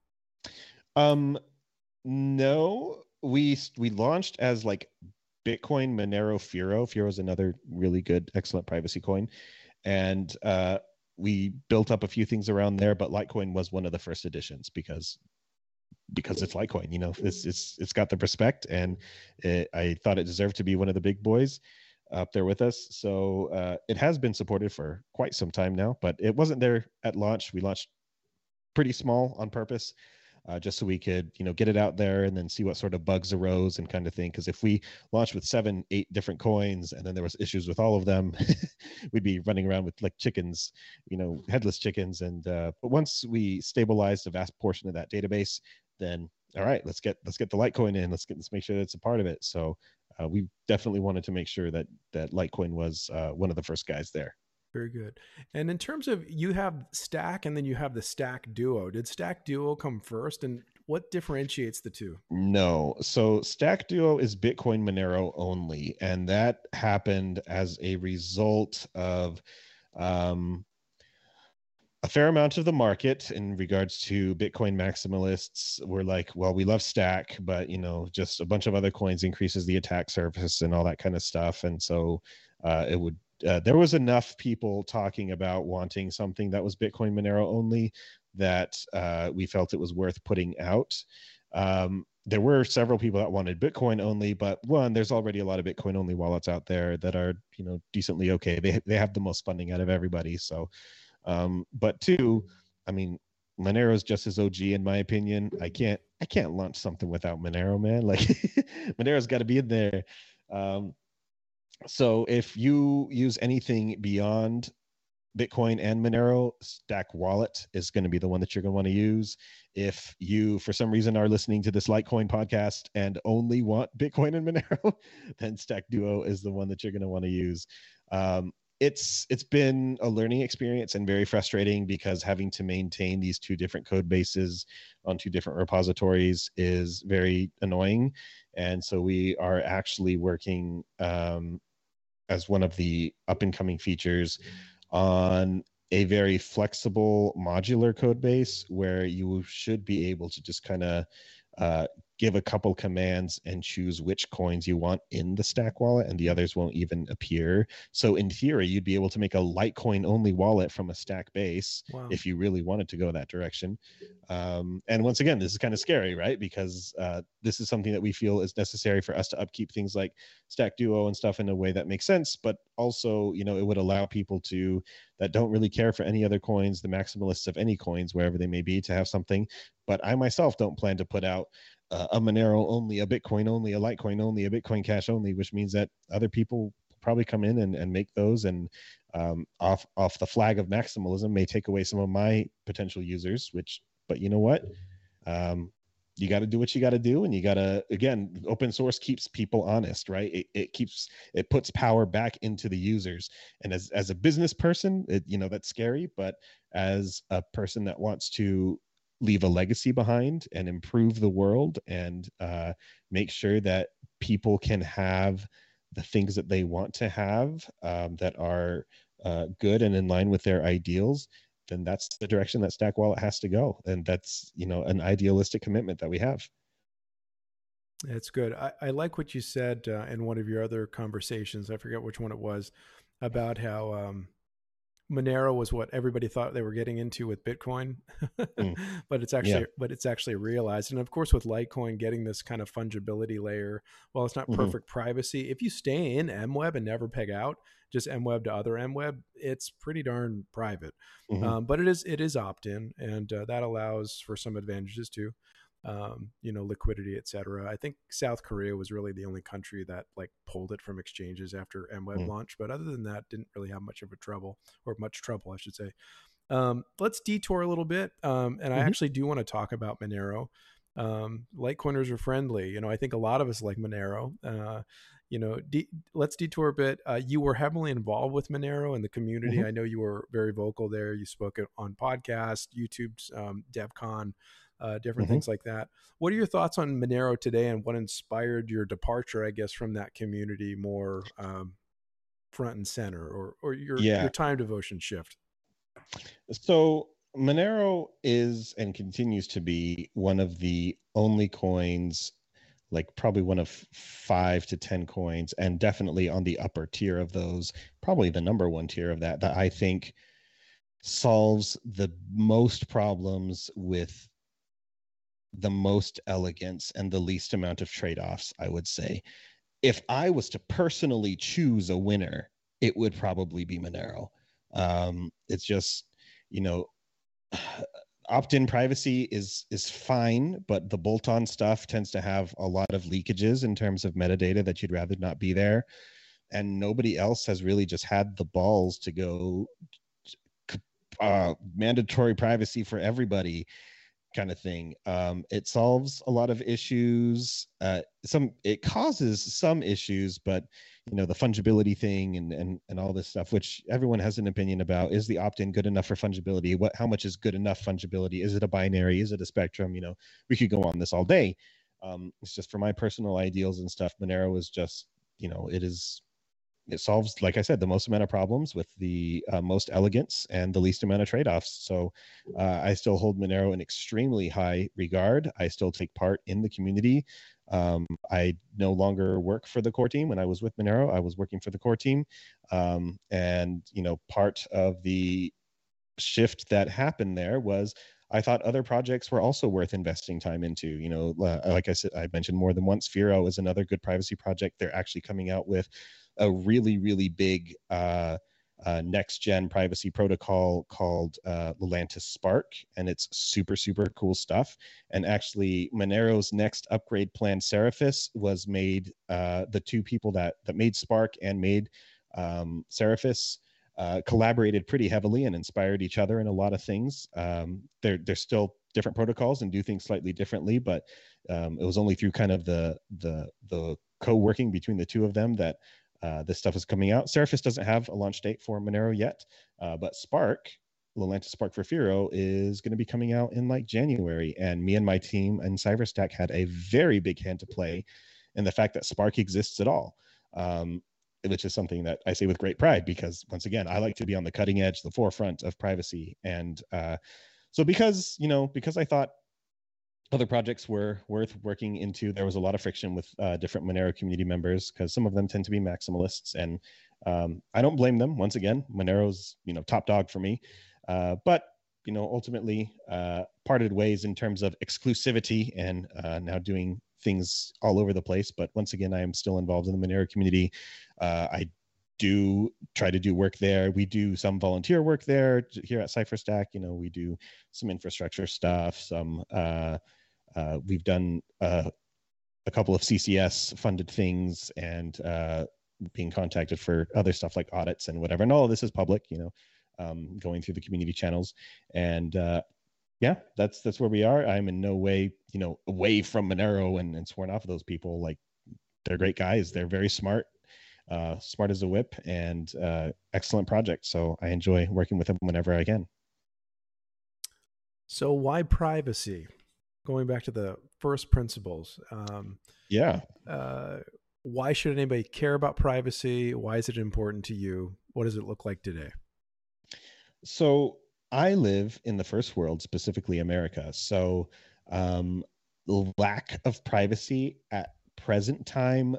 Um, no. We we launched as like Bitcoin Monero Firo. Firo is another really good, excellent privacy coin. And uh, we built up a few things around there, but Litecoin was one of the first editions because because it's Litecoin. You know, it's it's it's got the respect, and it, I thought it deserved to be one of the big boys up there with us. So uh, it has been supported for quite some time now, but it wasn't there at launch. We launched pretty small on purpose. Uh, just so we could, you know, get it out there and then see what sort of bugs arose and kind of thing. Because if we launched with seven, eight different coins and then there was issues with all of them, we'd be running around with like chickens, you know, headless chickens. And uh, but once we stabilized a vast portion of that database, then all right, let's get let's get the Litecoin in. Let's get let's make sure that's a part of it. So uh, we definitely wanted to make sure that that Litecoin was uh, one of the first guys there. Very good. And in terms of you have Stack and then you have the Stack Duo. Did Stack Duo come first, and what differentiates the two? No. So Stack Duo is Bitcoin Monero only, and that happened as a result of Um, a fair amount of the market in regards to Bitcoin maximalists were like, well, we love Stack, but you know, just a bunch of other coins increases the attack surface and all that kind of stuff. And so uh, it would uh, there was enough people talking about wanting something that was Bitcoin Monero only that uh, we felt it was worth putting out. Um, there were several people that wanted Bitcoin only, but one, there's already a lot of Bitcoin only wallets out there that are, you know, decently okay. They they have the most funding out of everybody. So, um, but two, I mean, Monero is just as OG in my opinion. I can't I can't launch something without Monero, man. Like Monero's got to be in there. Um, so if you use anything beyond Bitcoin and Monero, Stack Wallet is going to be the one that you're going to want to use. If you, for some reason, are listening to this Litecoin podcast and only want Bitcoin and Monero, then Stack Duo is the one that you're going to want to use. Um, it's it's been a learning experience and very frustrating because having to maintain these two different code bases on two different repositories is very annoying and so we are actually working um, as one of the up and coming features on a very flexible modular code base where you should be able to just kind of uh, give a couple commands and choose which coins you want in the stack wallet and the others won't even appear. So in theory you'd be able to make a litecoin only wallet from a stack base wow. if you really wanted to go that direction. Um, and once again this is kind of scary right? Because uh, this is something that we feel is necessary for us to upkeep things like stack duo and stuff in a way that makes sense but also you know it would allow people to that don't really care for any other coins the maximalists of any coins wherever they may be to have something. But i myself don't plan to put out uh, a Monero only, a Bitcoin only, a Litecoin only, a Bitcoin Cash only, which means that other people probably come in and, and make those and um, off off the flag of maximalism may take away some of my potential users. Which, but you know what? Um, you got to do what you got to do and you got to again open source keeps people honest right it, it keeps it puts power back into the users and as as a business person it, you know that's scary but as a person that wants to leave a legacy behind and improve the world and uh, make sure that people can have the things that they want to have um, that are uh, good and in line with their ideals then that's the direction that stack wallet has to go. And that's you know an idealistic commitment that we have. That's good. I, I like what you said uh, in one of your other conversations. I forget which one it was about how um, Monero was what everybody thought they were getting into with Bitcoin, mm. but it's actually yeah. but it's actually realized. And of course, with Litecoin getting this kind of fungibility layer, while it's not mm-hmm. perfect privacy, if you stay in MWeb and never peg out, just MWeb to other MWeb, it's pretty darn private. Mm-hmm. Um, but it is it is opt in, and uh, that allows for some advantages too um, you know, liquidity, et cetera. I think South Korea was really the only country that like pulled it from exchanges after MWeb mm. launch. But other than that, didn't really have much of a trouble or much trouble, I should say. Um, let's detour a little bit. Um, and mm-hmm. I actually do want to talk about Monero. Um, Litecoiners are friendly. You know, I think a lot of us like Monero. Uh, you know, de- let's detour a bit. Uh, you were heavily involved with Monero in the community. Mm-hmm. I know you were very vocal there. You spoke on podcast, YouTube's um, DevCon uh, different mm-hmm. things like that. What are your thoughts on Monero today, and what inspired your departure, I guess, from that community more um, front and center, or or your yeah. your time devotion shift? So Monero is and continues to be one of the only coins like probably one of five to ten coins and definitely on the upper tier of those probably the number one tier of that that i think solves the most problems with the most elegance and the least amount of trade-offs i would say. If i was to personally choose a winner it would probably be monero. Um, it's just you know opt-in privacy is is fine but the bolt-on stuff tends to have a lot of leakages in terms of metadata that you'd rather not be there. And nobody else has really just had the balls to go uh, mandatory privacy for everybody kind of thing. Um, it solves a lot of issues. Uh, some it causes some issues, but you know the fungibility thing and and and all this stuff, which everyone has an opinion about. Is the opt-in good enough for fungibility? What how much is good enough fungibility? Is it a binary? Is it a spectrum? You know, we could go on this all day. Um, it's just for my personal ideals and stuff. Monero is just you know it is it solves, like I said, the most amount of problems with the uh, most elegance and the least amount of trade offs. So uh, I still hold Monero in extremely high regard. I still take part in the community. Um, I no longer work for the core team. When I was with Monero, I was working for the core team. Um, and, you know, part of the shift that happened there was I thought other projects were also worth investing time into. You know, uh, like I said, I mentioned more than once, Firo is another good privacy project. They're actually coming out with a really, really big uh, uh, next gen privacy protocol called uh, Spark, and it's super, super cool stuff. And actually, Monero's next upgrade plan, Seraphis, was made. Uh, the two people that that made Spark and made um, Seraphis uh, collaborated pretty heavily and inspired each other in a lot of things. Um, they're they're still different protocols and do things slightly differently, but um, it was only through kind of the the the co-working between the two of them that uh, this stuff is coming out. Seraphis doesn't have a launch date for Monero yet, uh, but Spark, Lelantus Spark for Firo, is going to be coming out in like January. And me and my team and Cypher Stack had a very big hand to play in the fact that Spark exists at all. Um, which is something that I say with great pride because once again, I like to be on the cutting edge, the forefront of privacy. And uh, so because, you know, because I thought other projects were worth working into, there was a lot of friction with uh, different Monero community members because some of them tend to be maximalists. And um, I don't blame them. Once again, Monero's, you know, top dog for me. Uh, but you know, ultimately uh, parted ways in terms of exclusivity and uh, now doing things all over the place. But once again, I am still involved in the Monero community. Uh, I do try to do work there. We do some volunteer work there here at Cypher Stack. You know, we do some infrastructure stuff. Some uh, uh, we've done uh, a couple of CCS funded things and uh, being contacted for other stuff like audits and whatever. And all of this is public. You know, um, going through the community channels. And uh, yeah, that's that's where we are. I'm in no way, you know, away from Monero and, and sworn off of those people. Like they're great guys. They're very smart, uh, smart as a whip, and uh, excellent project. So I enjoy working with them whenever I can. So why privacy? Going back to the first principles. Um, yeah. Uh, why should anybody care about privacy? Why is it important to you? What does it look like today? So I live in the first world, specifically America. So, um, lack of privacy at present time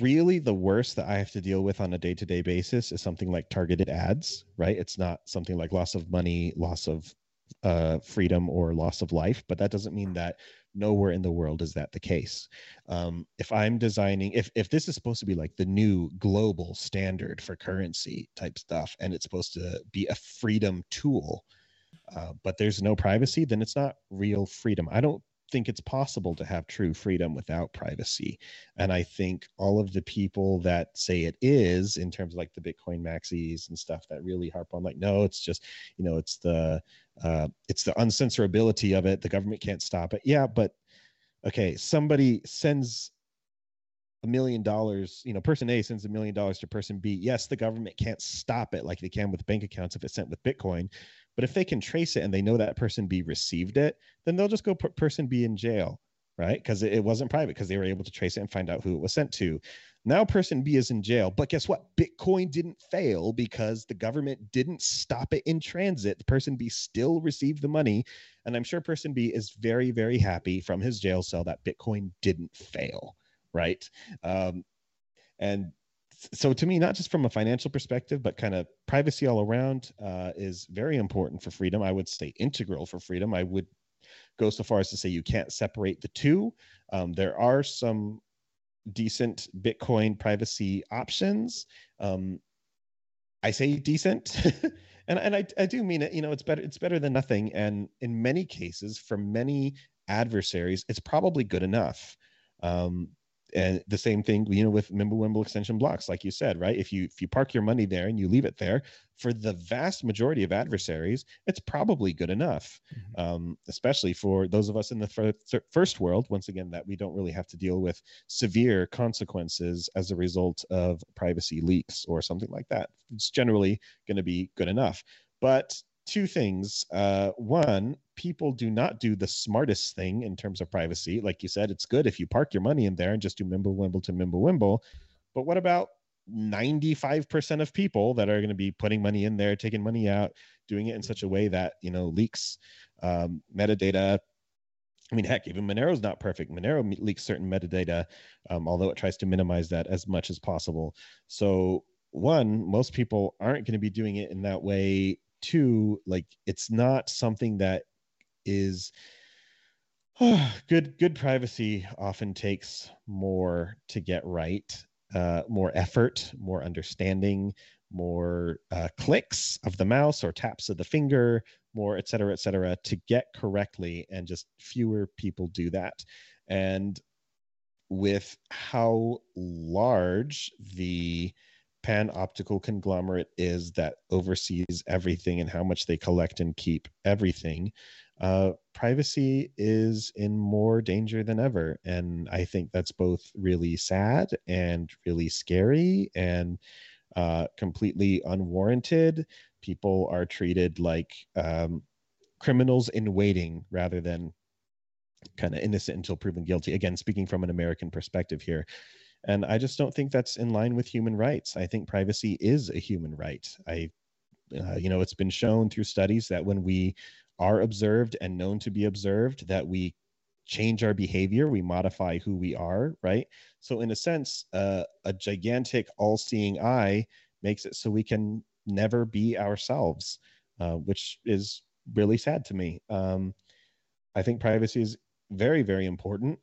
really the worst that I have to deal with on a day to day basis is something like targeted ads, right? It's not something like loss of money, loss of uh, freedom, or loss of life, but that doesn't mean that nowhere in the world is that the case um, if i'm designing if if this is supposed to be like the new global standard for currency type stuff and it's supposed to be a freedom tool uh, but there's no privacy then it's not real freedom i don't think it's possible to have true freedom without privacy and i think all of the people that say it is in terms of like the bitcoin maxis and stuff that really harp on like no it's just you know it's the uh, it's the uncensorability of it. The government can't stop it. Yeah, but okay, somebody sends a million dollars, you know, person A sends a million dollars to person B. Yes, the government can't stop it like they can with bank accounts if it's sent with Bitcoin. But if they can trace it and they know that person B received it, then they'll just go put person B in jail, right? Because it, it wasn't private because they were able to trace it and find out who it was sent to. Now, person B is in jail. But guess what? Bitcoin didn't fail because the government didn't stop it in transit. The person B still received the money. And I'm sure person B is very, very happy from his jail cell that Bitcoin didn't fail. Right. Um, and so to me, not just from a financial perspective, but kind of privacy all around uh, is very important for freedom. I would say integral for freedom. I would go so far as to say you can't separate the two. Um, there are some decent Bitcoin privacy options. Um, I say decent, and and I, I do mean it. You know, it's better it's better than nothing, and in many cases, for many adversaries, it's probably good enough. Um, and the same thing you know with Mimblewimble extension blocks like you said right? If you if you park your money there and you leave it there for the vast majority of adversaries it's probably good enough. Mm-hmm. um, especially for those of us in the fir- first world once again that we don't really have to deal with severe consequences as a result of privacy leaks or something like that. It's generally going to be good enough. But two things. Uh, one, people do not do the smartest thing in terms of privacy. Like you said, it's good if you park your money in there and just do Mimblewimble to Mimblewimble. But what about 95% of people that are going to be putting money in there, taking money out, doing it in such a way that, you know, leaks um, metadata. I mean, heck, even Monero's not perfect. Monero leaks certain metadata, um, although it tries to minimize that as much as possible. So, one, most people aren't going to be doing it in that way. Two, like it's not something that is good good privacy often takes more to get right uh, more effort more understanding more uh, clicks of the mouse or taps of the finger more et cetera et cetera to get correctly and just fewer people do that. And with how large the panoptical conglomerate is that oversees everything and how much they collect and keep everything uh, privacy is in more danger than ever. And I think that's both really sad and really scary and uh, completely unwarranted. People are treated like um, criminals in waiting rather than kind of innocent until proven guilty. Again, speaking from an American perspective here. And I just don't think that's in line with human rights. I think privacy is a human right. I, uh, you know, it's been shown through studies that when we are observed and known to be observed that we change our behavior we modify who we are right so in a sense uh, a gigantic all-seeing eye makes it so we can never be ourselves uh, which is really sad to me um, i think privacy is very very important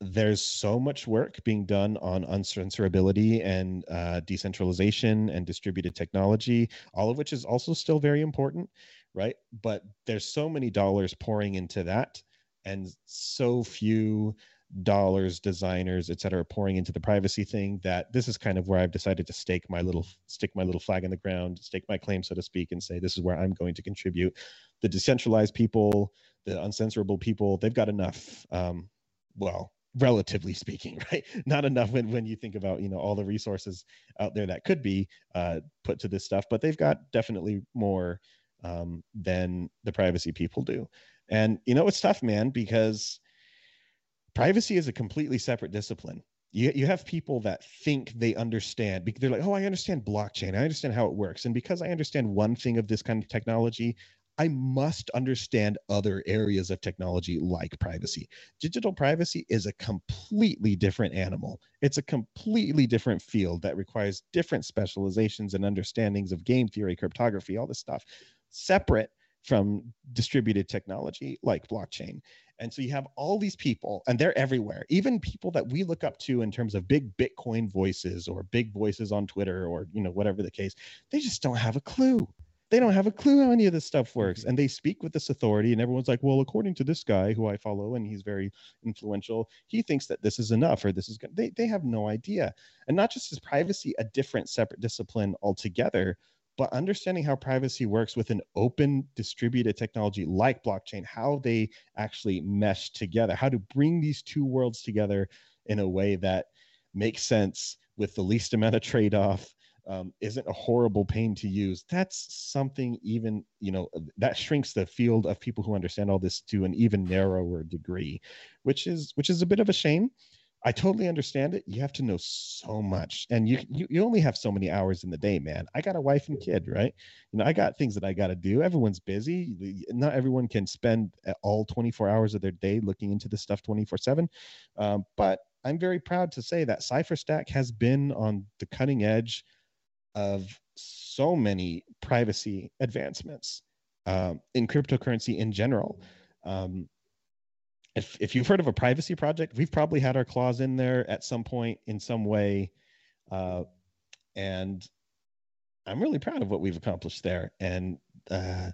there's so much work being done on uncensorability and uh, decentralization and distributed technology all of which is also still very important right? But there's so many dollars pouring into that and so few dollars designers et cetera pouring into the privacy thing that this is kind of where i've decided to stake my little stick my little flag in the ground stake my claim so to speak and say this is where i'm going to contribute the decentralized people the uncensorable people they've got enough um, well relatively speaking right not enough when, when you think about you know all the resources out there that could be uh, put to this stuff but they've got definitely more um, than the privacy people do. And you know, it's tough, man, because privacy is a completely separate discipline. You, you have people that think they understand because they're like, oh, I understand blockchain. I understand how it works. And because I understand one thing of this kind of technology, I must understand other areas of technology like privacy. Digital privacy is a completely different animal. It's a completely different field that requires different specializations and understandings of game theory, cryptography, all this stuff separate from distributed technology like blockchain. And so you have all these people, and they're everywhere, even people that we look up to in terms of big Bitcoin voices or big voices on Twitter or you know whatever the case. They just don't have a clue. They don't have a clue how any of this stuff mm-hmm. works. And they speak with this authority, and everyone's like, well, according to this guy who I follow, and he's very influential, he thinks that this is enough or this is good. They, they have no idea. And not just is privacy a different separate discipline altogether, but understanding how privacy works with an open distributed technology like blockchain, how they actually mesh together, how to bring these two worlds together in a way that makes sense with the least amount of trade off. Um, isn't a horrible pain to use that's something even you know that shrinks the field of people who understand all this to an even narrower degree which is which is a bit of a shame I totally understand it. You have to know so much, and you, you you only have so many hours in the day, man. I got a wife and kid, right? You know, I got things that I got to do. Everyone's busy. Not everyone can spend all 24 hours of their day looking into this stuff 24 seven. Um, but I'm very proud to say that Cypher Stack has been on the cutting edge of so many privacy advancements um, in cryptocurrency in general. Um, if if you've heard of a privacy project, we've probably had our claws in there at some point in some way, uh, and I'm really proud of what we've accomplished there. And uh,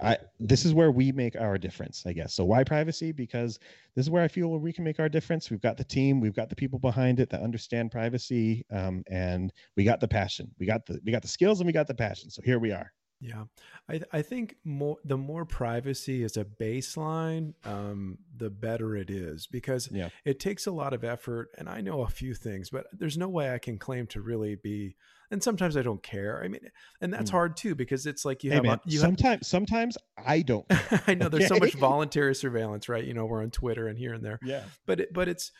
I this is where we make our difference, I guess. So why privacy? Because this is where I feel where we can make our difference. We've got the team, we've got the people behind it that understand privacy, um, and we got the passion. We got the we got the skills and we got the passion. So here we are. Yeah, I I think more the more privacy is a baseline, um, the better it is because yeah. it takes a lot of effort. And I know a few things, but there's no way I can claim to really be. And sometimes I don't care. I mean, and that's mm. hard too because it's like you hey have man, you sometimes have, sometimes I don't. I know there's so much voluntary surveillance, right? You know, we're on Twitter and here and there. Yeah, but it, but it's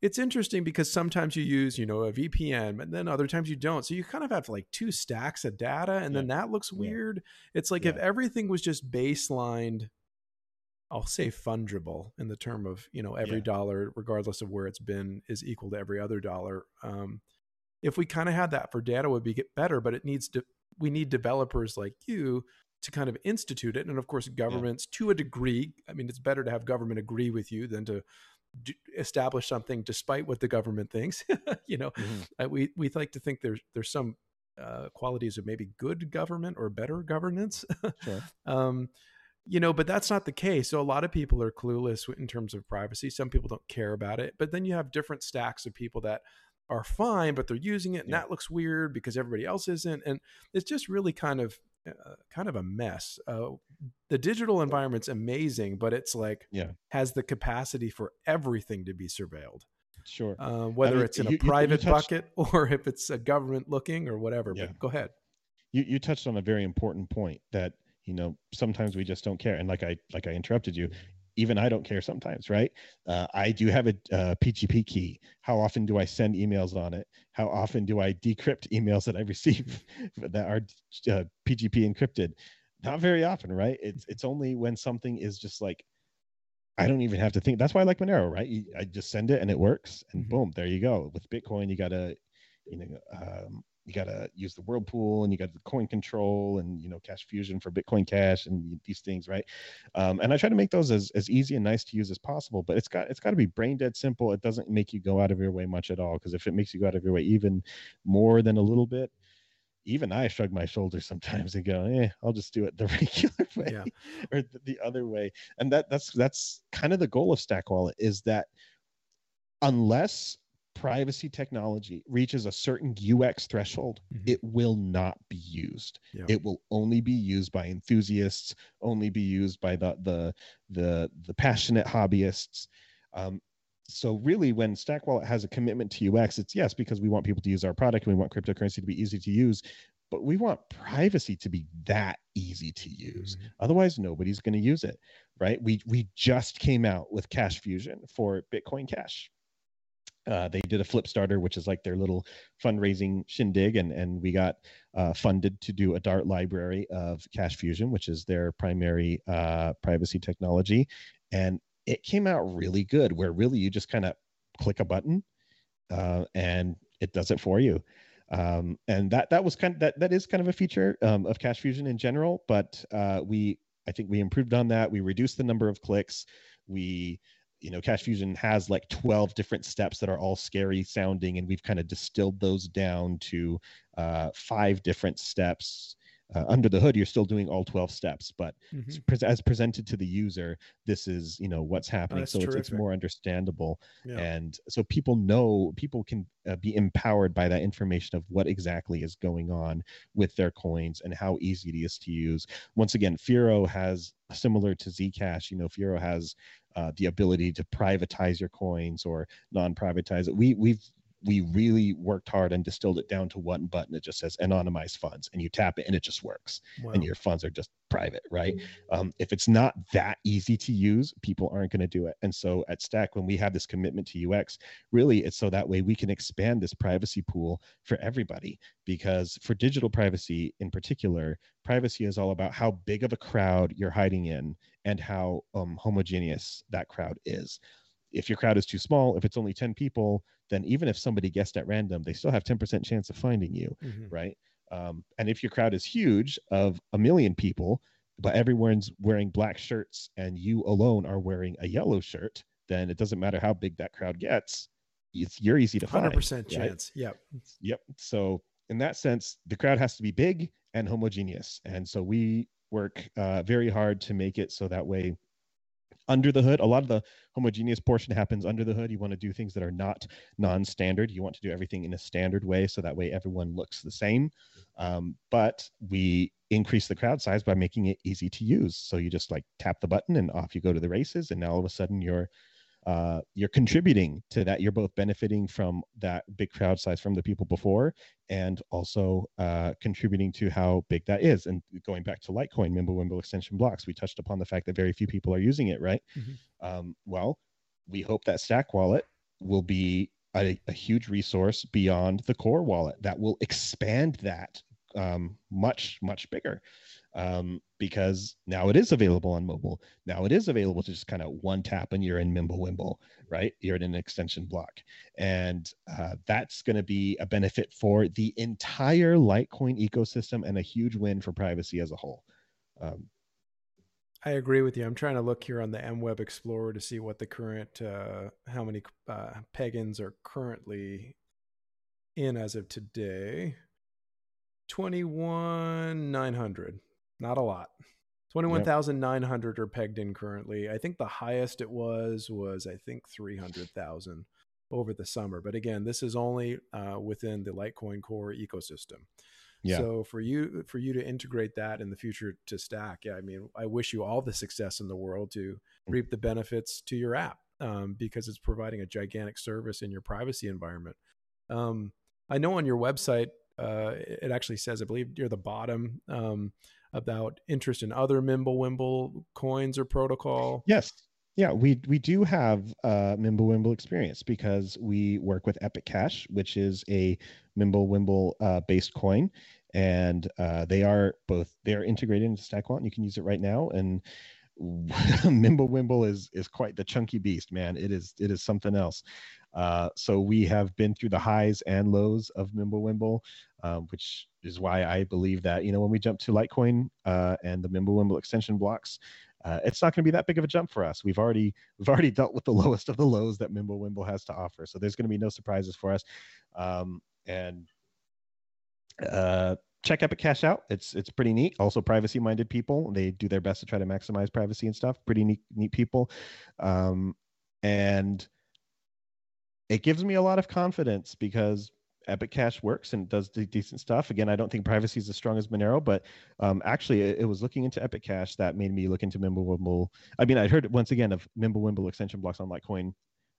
it's interesting because sometimes you use, you know, a VPN, and then other times you don't. So you kind of have like two stacks of data, and yeah. then that looks weird. Yeah. It's like yeah. if everything was just baselined, I'll say fungible in the term of, you know, every dollar, regardless of where it's been, is equal to every other dollar. Um, if we kind of had that for data, would be get better. But it needs to. We need developers like you to kind of institute it, and of course, governments to a degree. I mean, it's better to have government agree with you than to establish something despite what the government thinks. you know, mm-hmm. uh, we we like to think there's there's some uh, qualities of maybe good government or better governance. sure. um, you know, but that's not the case. So a lot of people are clueless in terms of privacy. Some people don't care about it, but then you have different stacks of people that are fine, but they're using it, and yeah. that looks weird because everybody else isn't, and it's just really kind of uh, kind of a mess. Uh, the digital environment's amazing, but it's like yeah. has the capacity for everything to be surveilled. Sure. Uh, whether I mean, it's in you, a private you, you touched... bucket or if it's a government looking or whatever. Yeah. But go ahead. You you touched on a very important point that you know sometimes we just don't care and like i like i interrupted you even I don't care sometimes, right? Uh, I do have a uh, PGP key. How often do I send emails on it? How often do I decrypt emails that I receive that are uh, PGP encrypted? Not very often, right? It's it's only when something is just like I don't even have to think. That's why I like Monero, right? You, I just send it and it works, and mm-hmm. boom, there you go. With Bitcoin, you gotta, you know, um, you got to use the whirlpool and you got the coin control and you know cash fusion for bitcoin cash and these things right um, and i try to make those as, as easy and nice to use as possible but it's got it's got to be brain dead simple it doesn't make you go out of your way much at all because if it makes you go out of your way even more than a little bit even I shrug my shoulders sometimes and go, "Eh, I'll just do it the regular way yeah. or the, the other way." And that that's that's kind of the goal of Stack Wallet is that unless privacy technology reaches a certain UX threshold, mm-hmm. it will not be used. Yeah. It will only be used by enthusiasts, only be used by the the the, the passionate hobbyists. Um, so really, when Stack Wallet has a commitment to UX, it's yes because we want people to use our product and we want cryptocurrency to be easy to use, but we want privacy to be that easy to use. Mm-hmm. Otherwise, nobody's going to use it, right? We we just came out with Cash Fusion for Bitcoin Cash uh, they did a Flipstarter which is like their little fundraising shindig and and we got uh, funded to do a dart library of cash fusion which is their primary uh, privacy technology. And it came out really good where really you just kind of click a button uh, and it does it for you. Um, and that that was kind of that that is kind of a feature um, of cash fusion in general but uh, we i think we improved on that. We reduced the number of clicks. We you know cash fusion has like 12 different steps that are all scary sounding and we've kind of distilled those down to uh, five different steps uh, under the hood you're still doing all 12 steps but mm-hmm. as presented to the user this is you know what's happening oh, so it's, it's, more understandable yeah. and so people know people can uh, be empowered by that information of what exactly is going on with their coins and how easy it is to use once again Firo has similar to zcash you know Firo has uh, the ability to privatize your coins or non-privatize it. We we've we really worked hard and distilled it down to one button. It just says anonymize funds, and you tap it, and it just works. Wow. And your funds are just private, right? Um, if it's not that easy to use, people aren't going to do it. And so at Stack, when we have this commitment to UX, really, it's so that way we can expand this privacy pool for everybody. Because for digital privacy in particular, privacy is all about how big of a crowd you're hiding in and how um, homogeneous that crowd is if your crowd is too small, if it's only 10 people, then even if somebody guessed at random, they still have 10% chance of finding you, mm-hmm. right? Um, and if your crowd is huge of a million people, but everyone's wearing black shirts and you alone are wearing a yellow shirt, then it doesn't matter how big that crowd gets. It's you're easy to 100% find. 100% chance. Right? Yep. Yep. So in that sense, the crowd has to be big and homogeneous. And so we work uh, very hard to make it so that way under the hood. A lot of the homogeneous portion happens under the hood. You want to do things that are not non-standard. You want to do everything in a standard way, so that way everyone looks the same. Um, but we increase the crowd size by making it easy to use. So you just like tap the button and off you go to the races, and now all of a sudden you're uh, you're contributing to that. You're both benefiting from that big crowd size from the people before, and also uh, contributing to how big that is. And going back to Litecoin, Mimblewimble extension blocks, we touched upon the fact that very few people are using it, right? Mm-hmm. Um, well, we hope that Stack Wallet will be a, a, huge resource beyond the core wallet that will expand that um, much much bigger um, because now it is available on mobile. Now it is available to just kind of one tap and you're in Mimblewimble, right? You're in an extension block. And uh, that's going to be a benefit for the entire Litecoin ecosystem and a huge win for privacy as a whole. Um, I agree with you. I'm trying to look here on the MWeb Explorer to see what the current, uh, how many uh, Pegins are currently in as of today. 21,900. Not a lot. 21,900 yep. are pegged in currently. I think the highest it was was I think 300,000 over the summer. But again, this is only uh, within the Litecoin Core ecosystem. Yeah. So for you for you to integrate that in the future to Stack, yeah, I mean, I wish you all the success in the world to mm. reap the benefits to your app um, because it's providing a gigantic service in your privacy environment. Um, I know on your website uh, it actually says, I believe, near the bottom. Um, about interest in other Mimblewimble coins or protocol? Yes. Yeah, we we do have uh, Mimblewimble experience because we work with Epic Cash, which is a Mimblewimble uh, based coin, and uh, they are both they are integrated into Stack Wallet. You can use it right now, and Mimblewimble is is quite the chunky beast, man. It is it is something else. Uh, so we have been through the highs and lows of Mimblewimble, um, which is why I believe that you know when we jump to Litecoin uh, and the Mimblewimble extension blocks, uh, it's not going to be that big of a jump for us. We've already we've already dealt with the lowest of the lows that Mimblewimble has to offer, so there's going to be no surprises for us. Um, and uh, check Epic Cash out. It's it's pretty neat. Also, privacy minded people they do their best to try to maximize privacy and stuff. Pretty neat neat people, um, and it gives me a lot of confidence because Epic Cash works and does decent stuff. Again, I don't think privacy is as strong as Monero, but um, actually, it, it, was looking into Epic Cash that made me look into Mimblewimble. I mean, I'd heard once again of Mimblewimble extension blocks on Litecoin.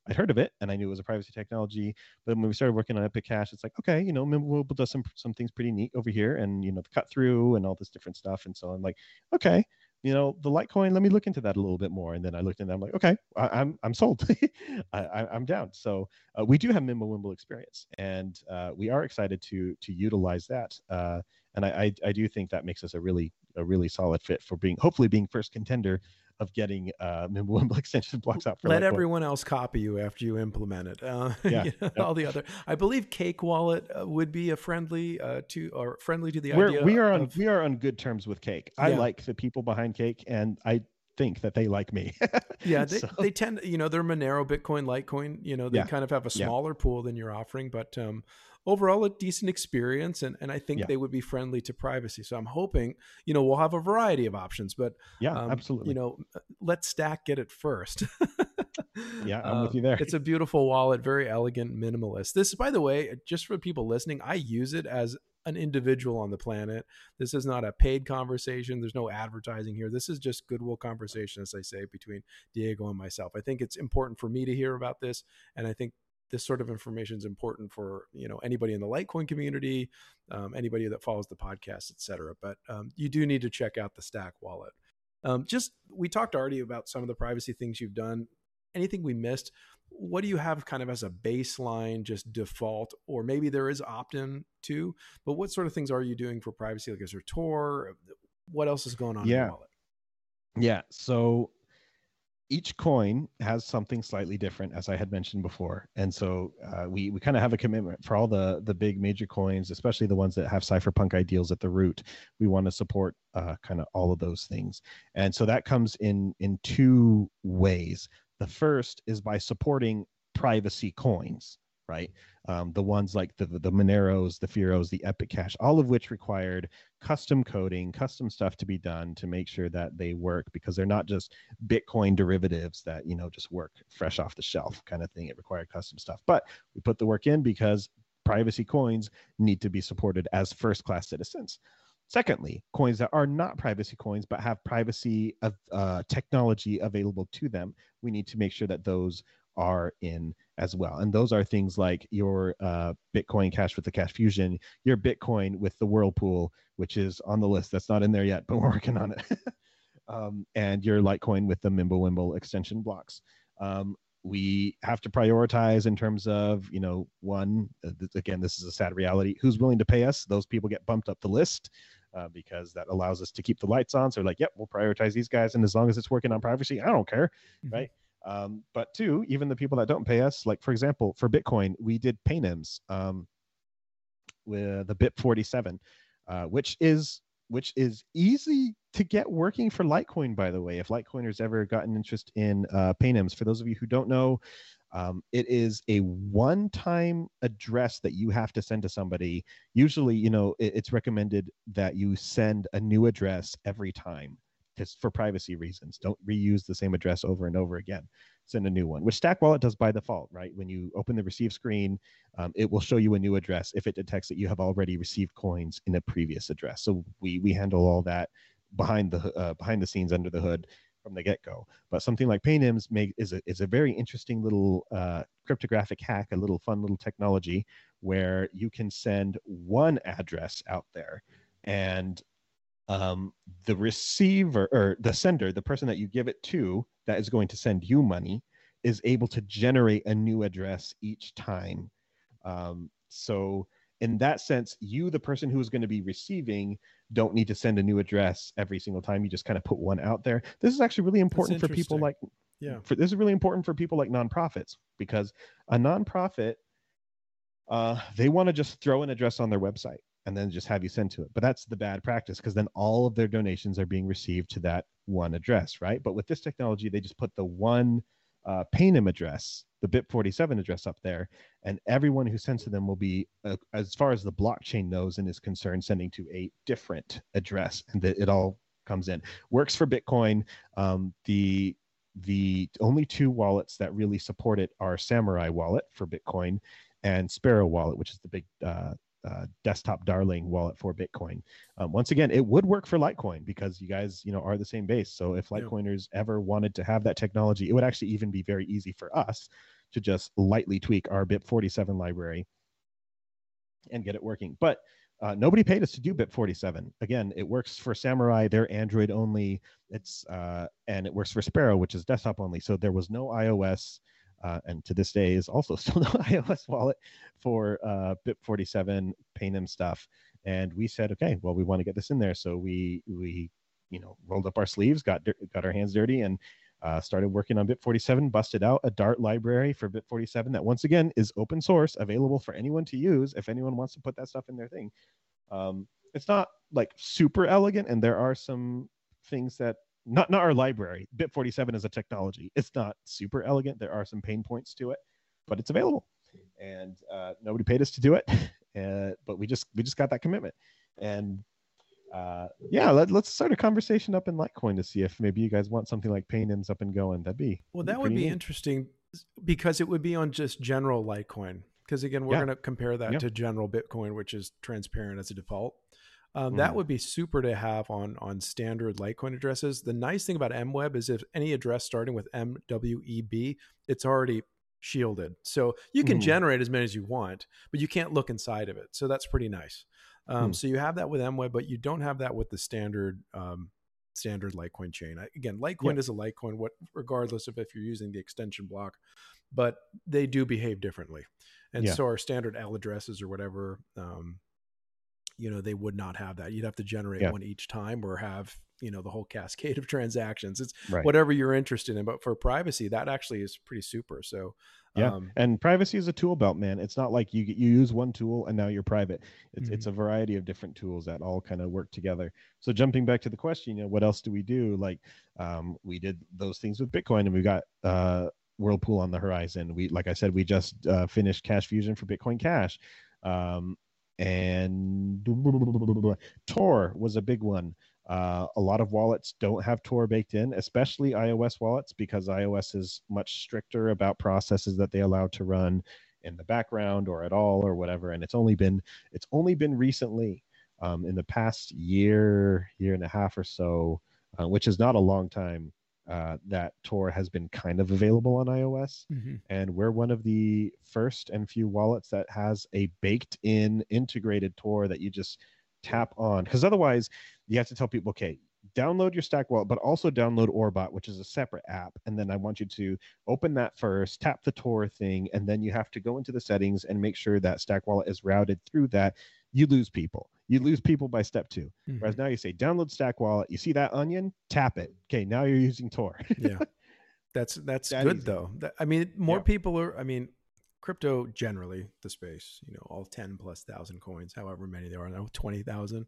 I'd heard of it and I knew it was a privacy technology. But when we started working on Epic Cash, it's like, okay, you know, Mimblewimble does some some things pretty neat over here, and you know, the cut through and all this different stuff. And so I'm like, okay, you know, the Litecoin, let me look into that a little bit more. And then I looked into that. I'm like, okay, I, am I'm, I'm sold. I, am down. So uh, we do have Mimblewimble experience, and uh, we are excited to to utilize that. Uh, and I, I, I do think that makes us a really a really solid fit for being hopefully being first contender of getting uh, Mimblewimble extension blocks out for let everyone else copy you after you implement it. Uh, yeah, you know, all the other. I believe Cake Wallet uh, would be a friendly uh, to or friendly to the We're, idea. We are on we are on good terms with Cake. I yeah. like the people behind Cake, and I think that they like me. yeah, they, so. they tend, you know, they're Monero, Bitcoin, Litecoin. You know, they yeah. kind of have a smaller pool than you're offering, but um, overall a decent experience and, and i think yeah. they would be friendly to privacy so i'm hoping you know we'll have a variety of options but yeah um, absolutely you know let stack get it first yeah i'm uh, with you there it's a beautiful wallet very elegant minimalist this by the way just for people listening i use it as an individual on the planet. This is not a paid conversation. There's no advertising here. This is just goodwill conversation, as I say, between Diego and myself. I think it's important for me to hear about this, and I think this sort of information is important for you know anybody in the Litecoin community, um, anybody that follows the podcast, etc. But um, you do need to check out the Stack wallet. Um, just we talked already about some of the privacy things you've done. Anything we missed? What do you have kind of as a baseline, just default, or maybe there is opt-in too? But what sort of things are you doing for privacy? Like is there Tor? What else is going on yeah. in the wallet? Yeah. So each coin has something slightly different as i had mentioned before. And so uh, we, we kind of have a commitment for all the the big major coins especially the ones that have cypherpunk ideals at the root. We want to support uh, kind of all of those things. And so that comes in in two ways. The first is by supporting privacy coins right? Um, the ones like the the Moneros, the Firos, the Epic Cash, all of which required custom coding, custom stuff to be done to make sure that they work because they're not just Bitcoin derivatives that you know just work fresh off the shelf kind of thing. It required custom stuff, but we put the work in because privacy coins need to be supported as first class citizens. Secondly, coins that are not privacy coins but have privacy of uh, technology available to them, we need to make sure that those are in as well. And those are things like your uh, Bitcoin Cash with the Cash Fusion, your Bitcoin with the Whirlpool, which is on the list. That's not in there yet, but we're working on it. um, and your Litecoin with the Mimblewimble extension blocks. Um, we have to prioritize in terms of you know one uh, again this is a sad reality who's willing to pay us those people get bumped up the list uh, because that allows us to keep the lights on so like yep we'll prioritize these guys and as long as it's working on privacy i don't care mm-hmm. right um, but two even the people that don't pay us like for example for bitcoin we did PayNyms um, with the BIP 47 uh, which is which is easy to get working for Litecoin, by the way. If Litecoiners ever gotten interest in uh, PayNyms, for those of you who don't know, um, it is a one-time address that you have to send to somebody. Usually, you know, it, it's recommended that you send a new address every time, for privacy reasons. Don't reuse the same address over and over again send a new one, which Stack Wallet does by default, right? When you open the receive screen, um, it will show you a new address if it detects that you have already received coins in a previous address. So we we handle all that behind the uh, behind the scenes under the hood from the get go. But something like PayNyms make is a is a very interesting little uh, cryptographic hack, a little fun little technology where you can send one address out there and um, the receiver or the sender, the person that you give it to, that is going to send you money, is able to generate a new address each time. Um, so, in that sense, you, the person who is going to be receiving, don't need to send a new address every single time. You just kind of put one out there. This is actually really important for people like, yeah, for, this is really important for people like nonprofits because a nonprofit, uh, they want to just throw an address on their website and then just have you send to it. But that's the bad practice because then all of their donations are being received to that one address, right? But with this technology, they just put the one uh, PayNym address, the BIP47 address up there, and everyone who sends to them will be, uh, as far as the blockchain knows and is concerned, sending to a different address, and that it all comes in. Works for Bitcoin. Um, the the only two wallets that really support it are Samourai Wallet for Bitcoin and Sparrow Wallet, which is the big uh, uh, desktop darling wallet for Bitcoin. Um, once again, it would work for Litecoin because you guys, you know, are the same base. So if Litecoiners yeah. ever wanted to have that technology, it would actually even be very easy for us to just lightly tweak our BIP47 library and get it working. But uh, nobody paid us to do BIP47. Again, it works for Samourai. They're Android only. It's uh, and it works for Sparrow, which is desktop only. So there was no iOS uh, and to this day is also still no iOS wallet for uh, BIP47 PayNym stuff. And we said, okay, well, we want to get this in there, so we we you know rolled up our sleeves, got got our hands dirty, and uh, started working on BIP47. Busted out a Dart library for BIP47 that once again is open source, available for anyone to use if anyone wants to put that stuff in their thing. Um, it's not like super elegant, and there are some things that not not our library. BIP 47 is a technology. It's not super elegant. There are some pain points to it, but it's available. And uh, nobody paid us to do it, uh, but we just we just got that commitment. And uh, yeah, let, us start a conversation up in Litecoin to see if maybe you guys want something like PayNyms up and going. That'd be well. That would be neat. interesting because it would be on just general Litecoin. Because again, we're yeah. going to compare that yeah. to general Bitcoin, which is transparent as a default. Um, mm. That would be super to have on on standard Litecoin addresses. The nice thing about MWeb is if any address starting with MWEB, it's already shielded, so you can mm. generate as many as you want, but you can't look inside of it. So that's pretty nice. Um, mm. So you have that with MWeb, but you don't have that with the standard um, standard Litecoin chain. I, again, Litecoin is a Litecoin, what regardless of if you're using the extension block, but they do behave differently. And yeah. so our standard L addresses or whatever, um, you know they would not have that. You'd have to generate yeah. one each time or have you know the whole cascade of transactions. It's right. whatever you're interested in but for privacy that actually is pretty super. So yeah. um, and privacy is a tool belt man. It's not like you you use one tool and now you're private. It's mm-hmm. it's a variety of different tools that all kind of work together. So jumping back to the question you know what else do we do? Like um, we did those things with bitcoin and we got uh, whirlpool on the horizon. We like i said we just uh, finished cash fusion for bitcoin cash. Um, and Tor was a big one. Uh, a lot of wallets don't have Tor baked in, especially iOS wallets, because iOS is much stricter about processes that they allow to run in the background or at all or whatever. And it's only been it's only been recently, um, in the past year, year and a half or so, uh, which is not a long time, uh, that Tor has been kind of available on iOS. Mm-hmm. And we're one of the first and few wallets that has a baked in integrated Tor that you just tap on. Because otherwise, you have to tell people, okay, download your Stack Wallet, but also download Orbot, which is a separate app. And then I want you to open that first, tap the Tor thing, and then you have to go into the settings and make sure that Stack Wallet is routed through that. You lose people. You lose people by step 2 Mm-hmm. Whereas now you say download Stack Wallet, you see that onion, tap it. Okay, now you're using Tor. yeah, that's that's That good easy. though. That- I mean, more Yeah. people are. I mean, crypto generally the space. You know, all ten plus thousand coins, however many there are now, twenty thousand.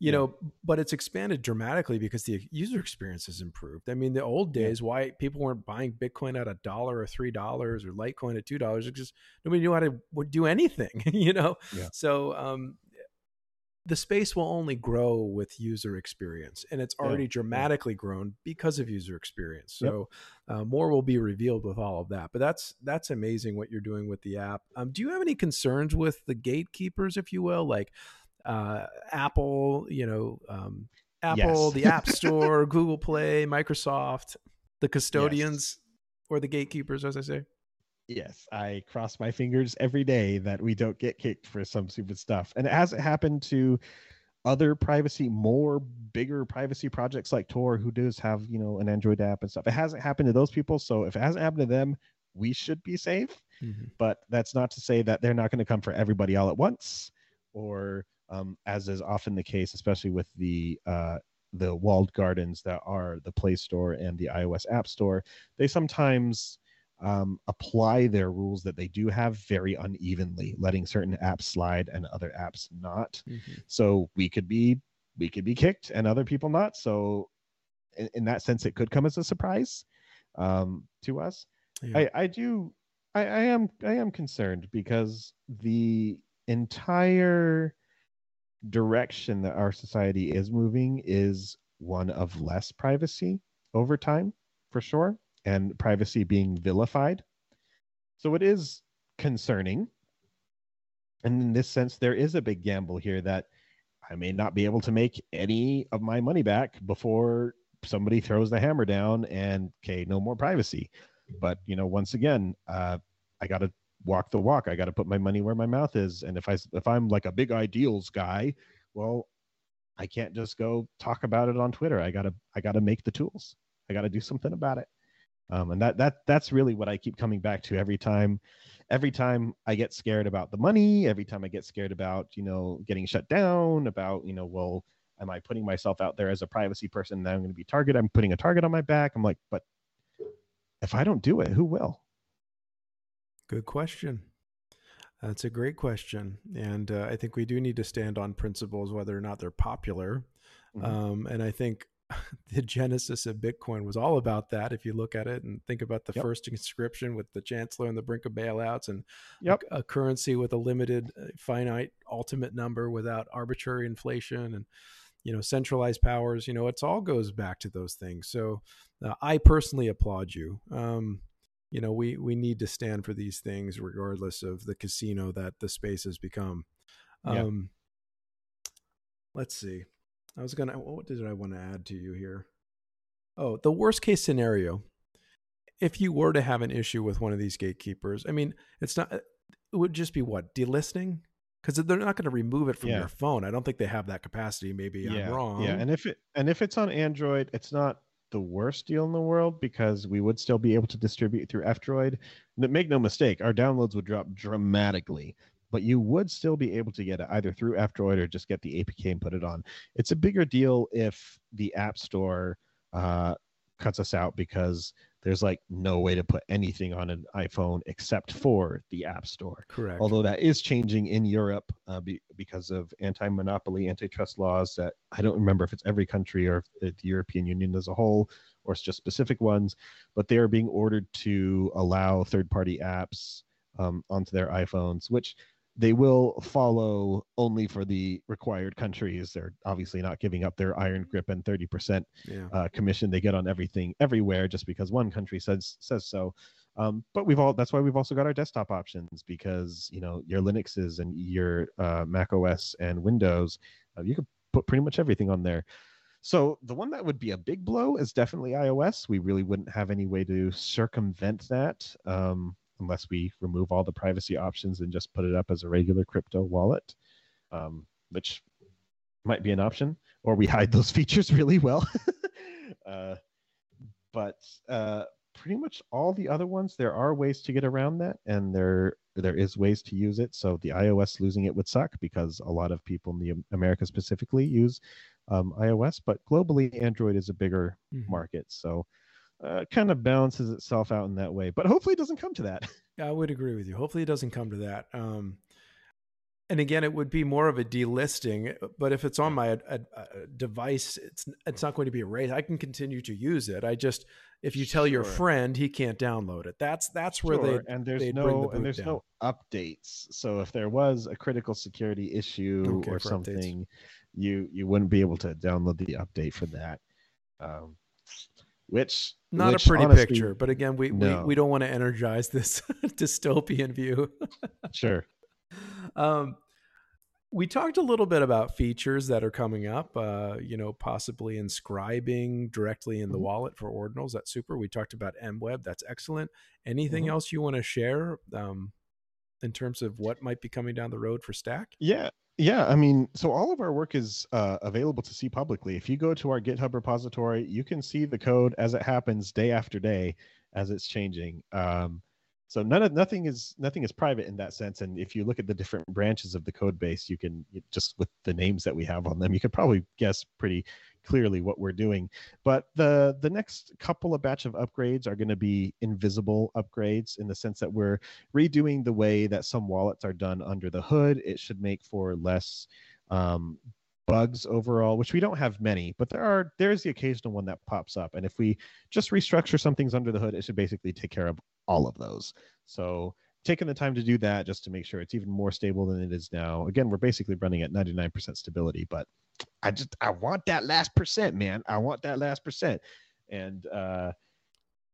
You Yeah. know, but it's expanded dramatically because the user experience has improved. I mean, the old Yeah. days, why people weren't buying Bitcoin at a dollar or three dollars or Litecoin at two dollars because nobody knew how to do anything. You know, Yeah. so um, the space will only grow with user experience and it's already yeah. dramatically grown because of user experience Yep. so uh, more will be revealed with all of that but that's that's amazing what you're doing with the app um, do you have any concerns with the gatekeepers if you will like uh, apple you know um, apple Yes. the app store google play microsoft the custodians or the gatekeepers as i say Yes, I cross my fingers every day that we don't get kicked for some stupid stuff. And it hasn't happened to other privacy, more bigger privacy projects like Tor, who does have, you know, an Android app and stuff. It hasn't happened to those people. So if it hasn't happened to them, we should be safe. But that's not to say that they're not going to come for everybody all at once, or um, as is often the case, especially with the uh, the walled gardens that are the Play Store and the iOS App Store. They sometimes um, apply their rules that they do have very unevenly, letting certain apps slide and other apps not. Mhm. So we could be we could be kicked and other people not. So in, in that sense, it could come as a surprise um, to us. Yeah. I, I do I, I am I am concerned because the entire direction that our society is moving is one of less privacy over time, for sure, and privacy being vilified. So it is concerning. And in this sense, there is a big gamble here that I may not be able to make any of my money back before somebody throws the hammer down and okay, no more privacy. But you know, once again, uh, I got to walk the walk. I got to put my money where my mouth is. And if I if I'm like a big ideals guy, well, I can't just go talk about it on Twitter. I gotta I gotta make the tools. I gotta do something about it. Um, and that that that's really what I keep coming back to every time. Every time I get scared about the money, every time I get scared about you know getting shut down, about you know well, am I putting myself out there as a privacy person that I'm going to be target? I'm putting a target on my back. I'm like, but if I don't do it, who will? Good question. That's a great question. And uh, I think we do need to stand on principles, whether or not they're popular. Mhm. Um, and I think the genesis of Bitcoin was all about that. If you look at it and think about the Yep. first inscription with the chancellor on the brink of bailouts and Yep. a, a currency with a limited, uh, finite, ultimate number without arbitrary inflation and you know centralized powers you know it's all goes back to those things so uh, i personally applaud you um, you know we we need to stand for these things regardless of the casino that the space has become um let's see i was gonna what did i want to add to you here? Oh the worst case scenario if you were to have an issue with one of these gatekeepers i mean it's not it would just be what delisting? Because they're not going to remove it from Yeah. your phone. I don't think they have that capacity. Maybe yeah, i'm wrong. Yeah, and if it and if it's on Android, it's not the worst deal in the world because we would still be able to distribute through F-Droid. N- Make no mistake, our downloads would drop dramatically, but you would still be able to get it either through F-Droid or just get the APK and put it on. It's a bigger deal if the App Store uh, cuts us out because there's like no way to put anything on an iPhone except for the App Store correct although that is changing in Europe uh, be, because of anti-monopoly, antitrust laws that I don't remember if it's every country or if the European Union as a whole or it's just specific ones, but they are being ordered to allow third-party apps um, onto their iPhones, which they will follow only for the required countries. They're obviously not giving up their iron grip and 30% yeah uh, commission they get on everything everywhere just because one country says says so. Um, but we've all that's why we've also got our desktop options because you know your Linuxes and your uh, Mac OS and Windows, uh, you could put pretty much everything on there. So the one that would be a big blow is definitely iOS. We really wouldn't have any way to circumvent that um, unless we remove all the privacy options and just put it up as a regular crypto wallet, um, which might be an option. or we hide those features really well. uh, but uh, pretty much all the other ones, there are ways to get around that, and there there is ways to use it. So the iOS losing it would suck because a lot of people in the America specifically use um, iOS, but globally Android is a bigger mm-hmm. market. So uh, kind of balances itself out in that way. But hopefully it doesn't come to that. I would agree with you. Hopefully it doesn't come to that. Um, and again, it would be more of a delisting. But if it's on my a, a device, it's it's not going to be erased. I can continue to use it. I just if you tell sure. your friend he can't download it, that's that's where sure. they and there's no the and there's down. no updates. So if there was a critical security issue or something, updates. you you wouldn't be able to download the update for that. Um, which not which, a pretty honestly, picture, but again, we, no. we we don't want to energize this dystopian view. sure. Um, we talked a little bit about features that are coming up. Uh, you know, possibly inscribing directly in the mm-hmm. wallet for ordinals. That's super. We talked about MWeb. That's excellent. Anything mm-hmm. else you want to share um, in terms of what might be coming down the road for Stack? Yeah. Yeah, I mean, so all of our work is uh, available to see publicly. If you go to our GitHub repository, you can see the code as it happens day after day as it's changing. Um, so none of nothing is nothing is private in that sense and if you look at the different branches of the code base you can just with the names that we have on them you could probably guess pretty clearly what we're doing but the the next couple of batch of upgrades are going to be invisible upgrades in the sense that we're redoing the way that some wallets are done under the hood it should make for less um, bugs overall, which we don't have many, but there are there's the occasional one that pops up. And if we just restructure some things under the hood, it should basically take care of all of those. So taking the time to do that just to make sure it's even more stable than it is now. Again, we're basically running at 99% stability, but I just I want that last percent, man. I want that last percent. And uh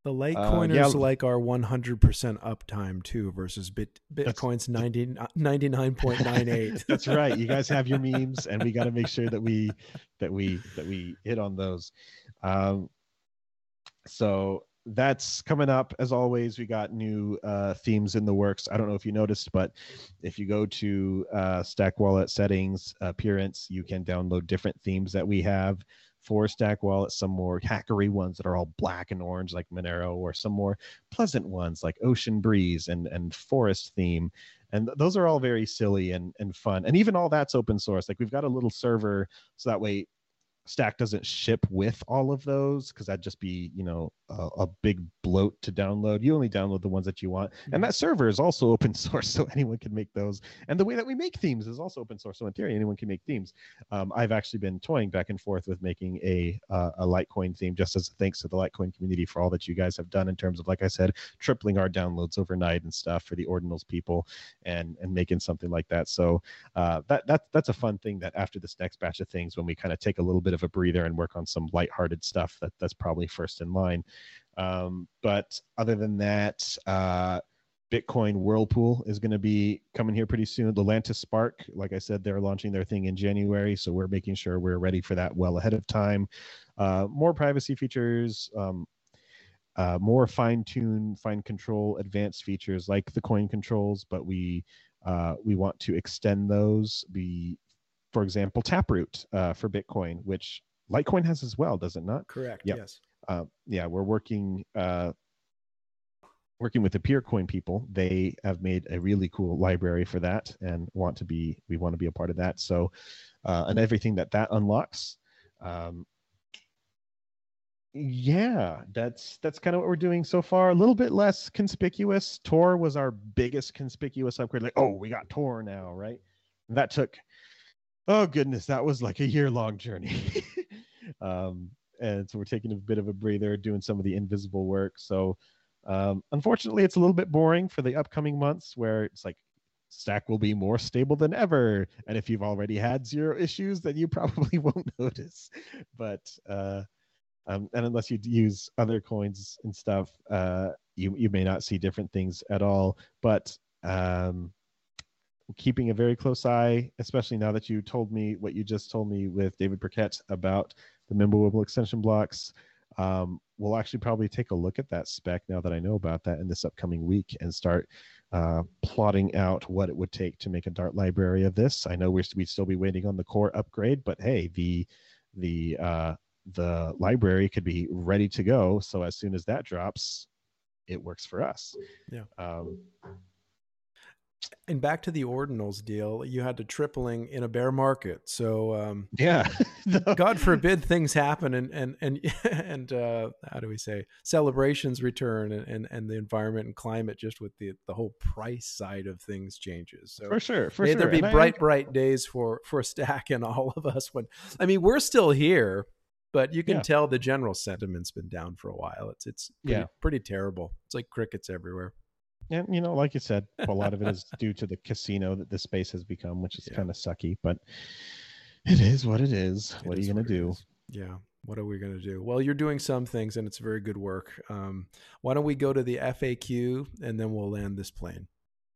the Litecoiners uh, yeah. like our 100% uptime too versus Bit Bitcoin's 90, 99.98. That's right. You guys have your memes and we got to make sure that we that we that we hit on those. Um, so that's coming up as always we got new uh, themes in the works i don't know if you noticed but if you go to uh, stack wallet settings appearance you can download different themes that we have for Stack Wallet, some more hackery ones that are all black and orange like Monero, or some more pleasant ones like Ocean Breeze and and Forest Theme. And th- those are all very silly and, and fun. And even all that's open source. Like we've got a little server so that way Stack doesn't ship with all of those because that'd just be, you know, a, a, big bloat to download. You only download the ones that you want. And mm-hmm. that server is also open source, so anyone can make those. And the way that we make themes is also open source. So in theory, anyone can make themes. Um, I've actually been toying back and forth with making a uh, a Litecoin theme, just as thanks to the Litecoin community for all that you guys have done in terms of, like I said, tripling our downloads overnight and stuff for the ordinals people, and and making something like that. So uh, that that that's a fun thing. That after this next batch of things, when we kind of take a little bit of a breather and work on some lighthearted stuff, that that's probably first in line. Um, but other than that, uh, Bitcoin Whirlpool is going to be coming here pretty soon. Lelantus Spark, like I said, they're launching their thing in January, so we're making sure we're ready for that well ahead of time. Uh, more privacy features, um, uh, more fine-tune, fine control, advanced features like the coin controls, but we uh, we want to extend those. We, for example, Taproot uh, for Bitcoin, which Litecoin has as well, does it not? Correct. Yep. Yes uh, yeah, we're working uh, working with the Peercoin people. They have made a really cool library for that, and want to be we want to be a part of that. So, uh, and everything that that unlocks. Um, yeah, that's that's kind of what we're doing so far. A little bit less conspicuous. Tor was our biggest conspicuous upgrade. Like, oh, we got Tor now, right? That took, oh goodness, that was like a year long journey. um, and so we're taking a bit of a breather, doing some of the invisible work. So um, unfortunately, it's a little bit boring for the upcoming months, where it's like Stack will be more stable than ever, and if you've already had zero issues, then you probably won't notice. But uh, um, and unless you use other coins and stuff, uh, you you may not see different things at all. But um, keeping a very close eye, especially now that you told me what you just told me with David Burkett about the Mimblewimble extension blocks. Um, we'll actually probably take a look at that spec now that I know about that in this upcoming week and start uh, plotting out what it would take to make a Dart library of this. I know we're, we'd still be waiting on the core upgrade, but hey, the the uh, the library could be ready to go. So as soon as that drops, it works for us. Yeah. Um, and back to the ordinals deal, you had to tripling in a bear market. So um, yeah, God forbid things happen and and and and uh, how do we say celebrations return and, and and the environment and climate just with the the whole price side of things changes. So for sure, for may sure. there be And I- bright bright days for for Stack and all of us. When I mean we're still here, but you can Yeah. tell the general sentiment's been down for a while. It's it's pretty, Yeah. pretty terrible. It's like crickets everywhere. And you know, like you said, a lot of it is due to the casino that the space has become, which is Yeah. kind of sucky, but it is what it is. It what are you gonna do? is. Yeah. What are we going to do? Well, you're doing some things and it's very good work. Um, why don't we go to the FAQ and then we'll land this plane?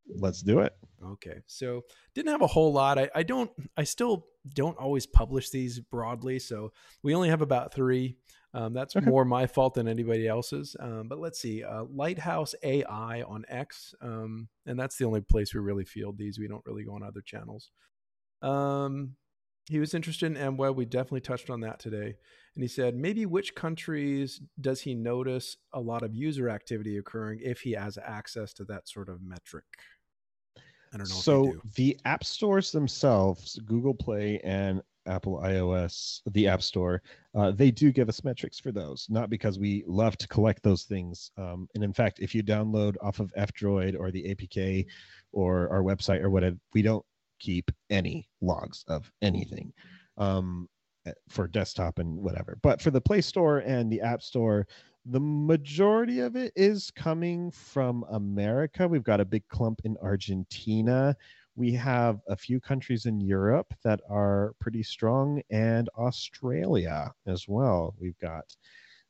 Let's do it. Okay. So didn't have a whole lot. I, I don't, I still don't always publish these broadly. So we only have about three. Um, that's Okay. more my fault than anybody else's. Um, but let's see. Uh, Lighthouse AI on X. Um, and that's the only place we really field these. We don't really go on other channels. Um, he was interested in MWeb. We definitely touched on that today. And he said, maybe which countries does he notice a lot of user activity occurring if he has access to that sort of metric? I don't know. So the app stores themselves, Google Play and Apple iOS, the App Store, uh, they do give us metrics for those. Not because we love to collect those things. Um, and in fact, if you download off of F-Droid or the APK or our website or whatever, we don't keep any logs of anything um, eh, for desktop and whatever. But for the Play Store and the App Store, the majority of it is coming from America. We've got a big clump in Argentina. We have a few countries in Europe that are pretty strong, and Australia as well. We've got,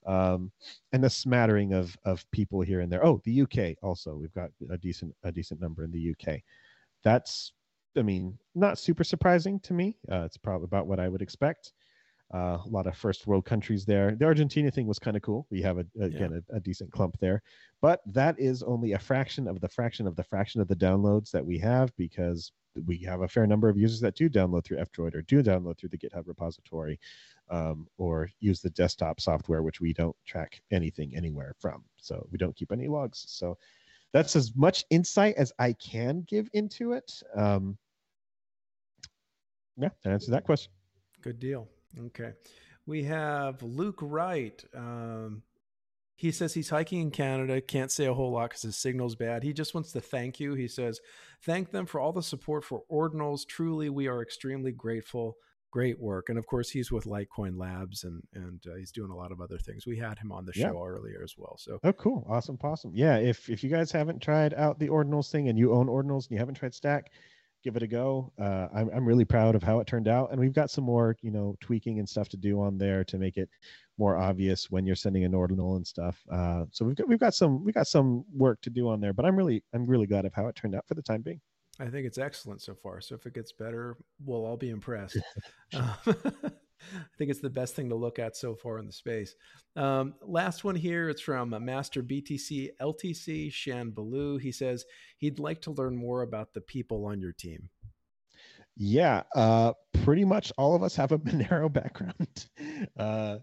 um, and a smattering of of people here and there. Oh, the UK also. We've got a decent a decent number in the UK. That's, I mean, not super surprising to me. Uh, it's probably about what I would expect. Uh, a lot of first world countries there. The Argentina thing was kind of cool. We have a, again a, a decent clump there, but that is only a fraction of the fraction of the fraction of the downloads that we have because we have a fair number of users that do download through F-Droid or do download through the GitHub repository, um, or use the desktop software, which we don't track anything anywhere from. So we don't keep any logs. So that's as much insight as I can give into it. Um, yeah, that answers that question. Good deal. Okay. We have Luke Wright. Um, he says he's hiking in Canada. Can't say a whole lot because his signal's bad. He just wants to thank you. He says, Thank them for all the support for Ordinals. Truly, we are extremely grateful. Great work. And of course, he's with Litecoin Labs and, and uh, he's doing a lot of other things. We had him on the Yeah. show earlier as well. So, Oh, cool. Awesome. Awesome. Yeah. If if you guys haven't tried out the ordinals thing and you own ordinals and you haven't tried Stack, give it a go. Uh, I'm I'm really proud of how it turned out, and we've got some more you know tweaking and stuff to do on there to make it more obvious when you're sending an ordinal and stuff. Uh, so we've got we've got some we got some work to do on there, but I'm really I'm really glad of how it turned out for the time being. I think it's excellent so far. So if it gets better, we'll all be impressed. Uh, I think it's the best thing to look at so far in the space. Um, last one here. It's from uh, Master BTC LTC Shan Baloo. He says he'd like to learn more about the people on your team. Yeah, uh, pretty much all of us have a Monero background. Uh,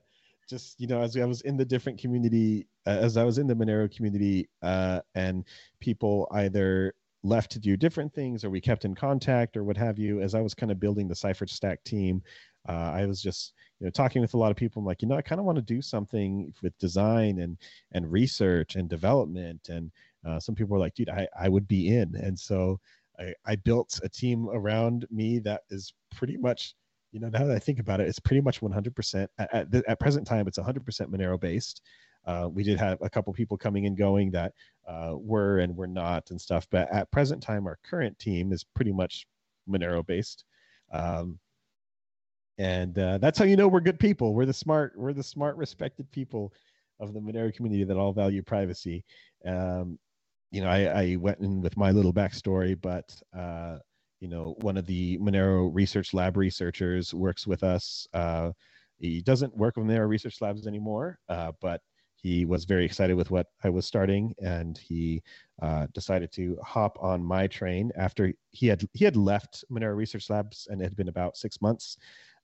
just you know, as I was in the different community, uh, as I was in the Monero community, uh, and people either left to do different things, or we kept in contact, or what have you. As I was kind of building the Cypher Stack team, uh, I was just you know talking with a lot of people. I'm like, you know, I kind of want to do something with design and and research and development. And uh, some people were like, dude, I I would be in. And so I, I built a team around me that is pretty much, you know, now that I think about it, it's pretty much 100%. At, at, the, at present time, it's 100% Monero based. Uh, we did have a couple people coming and going that uh, were and were not and stuff, but at present time, our current team is pretty much Monero based. Um, and uh, that's how you know we're good people. We're the smart, we're the smart, respected people of the Monero community that all value privacy. Um, you know, I, I went in with my little backstory, but uh, you know, one of the Monero Research Lab researchers works with us. Uh, he doesn't work with Monero Research Labs anymore, uh, but he was very excited with what I was starting, and he uh, decided to hop on my train after he had he had left Monero Research Labs, and it had been about six months.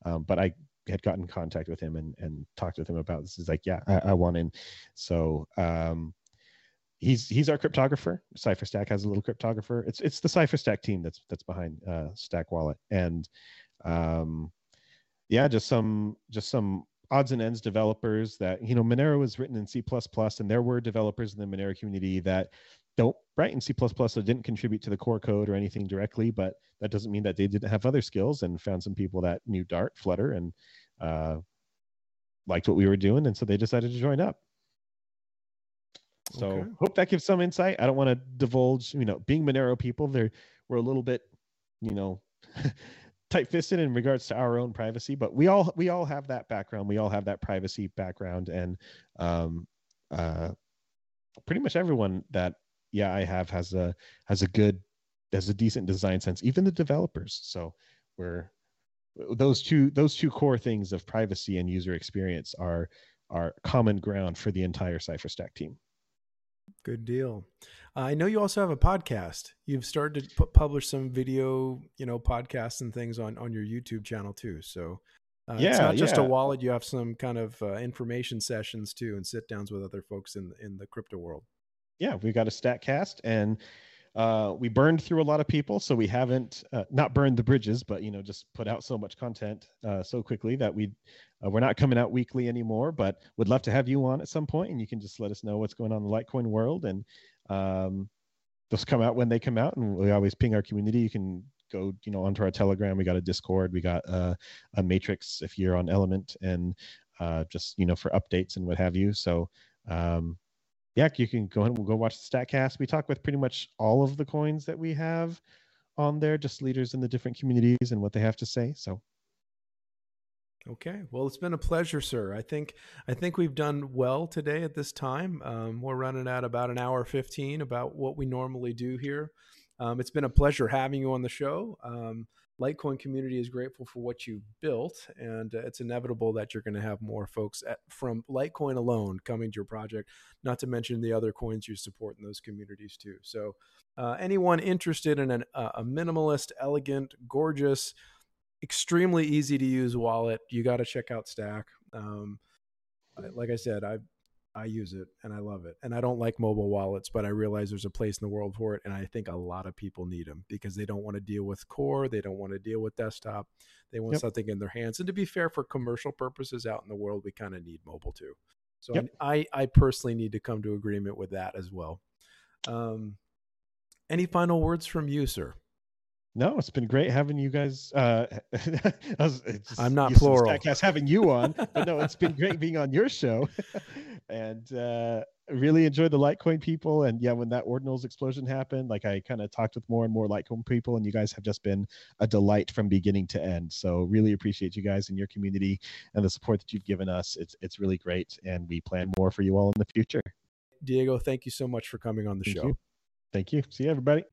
Um, but I had gotten in contact with him and and talked with him about this. He's like, yeah, I, I want in. So um, he's he's our cryptographer. Cypher Stack has a little cryptographer. It's it's the Cypher Stack team that's that's behind uh, Stack Wallet, and um, yeah, just some just some odds and ends developers that you know Monero was written in C++, and there were developers in the Monero community that don't write in C++, so didn't contribute to the core code or anything directly, but that doesn't mean that they didn't have other skills and found some people that knew Dart, Flutter, and uh, liked what we were doing, and so they decided to join up. So okay. hope that gives some insight. I don't want to divulge, you know, being Monero people, they're we're a little bit, you know, tight-fisted in regards to our own privacy, but we all we all have that background. We all have that privacy background, and um, uh, pretty much everyone that yeah I have has a has a good has a decent design sense. Even the developers. So we're those two those two core things of privacy and user experience are are common ground for the entire Cypher Stack team. Good deal. Uh, I know you also have a podcast. You've started to publish some video, you know, podcasts and things on on your YouTube channel too. So uh, yeah, it's not just yeah. a wallet. You have some kind of uh, information sessions too, and sit downs with other folks in in the crypto world. Yeah, we've got a Stackcast, and uh, we burned through a lot of people, so we haven't uh, not burned the bridges, but you know, just put out so much content uh, so quickly that we uh, we're not coming out weekly anymore. But would love to have you on at some point, and you can just let us know what's going on in the Litecoin world, and um, those come out when they come out, and we always ping our community. You can go, you know, onto our Telegram. We got a Discord. We got uh, a Matrix if you're on Element, and uh, just you know for updates and what have you. So. Um, yeah, you can go and we'll go watch the Stackcast. We talk with pretty much all of the coins that we have on there, just leaders in the different communities and what they have to say. So Okay. Well, it's been a pleasure, sir. I think I think we've done well today at this time. Um, we're running at about an hour fifteen, about what we normally do here. Um, it's been a pleasure having you on the show. Um, Litecoin community is grateful for what you built, and uh, it's inevitable that you're going to have more folks at, from Litecoin alone coming to your project. Not to mention the other coins you support in those communities too. So, uh, anyone interested in an, uh, a minimalist, elegant, gorgeous, extremely easy to use wallet, you got to check out Stack. Um, like I said, I I use it and I love it. And I don't like mobile wallets, but I realize there's a place in the world for it. And I think a lot of people need them because they don't want to deal with core. They don't want to deal with desktop. They want yep. something in their hands. And to be fair, for commercial purposes out in the world, we kind of need mobile too. So yep. I, I personally need to come to agreement with that as well. Um, any final words from you, sir? No, it's been great having you guys. Uh, was, I'm not plural. Stackcast having you on, but no, it's been great being on your show, and uh, really enjoyed the Litecoin people. And yeah, when that ordinals explosion happened, like I kind of talked with more and more Litecoin people, and you guys have just been a delight from beginning to end. So really appreciate you guys and your community and the support that you've given us. It's it's really great, and we plan more for you all in the future. Diego, thank you so much for coming on the thank show. You. Thank you. See you, everybody.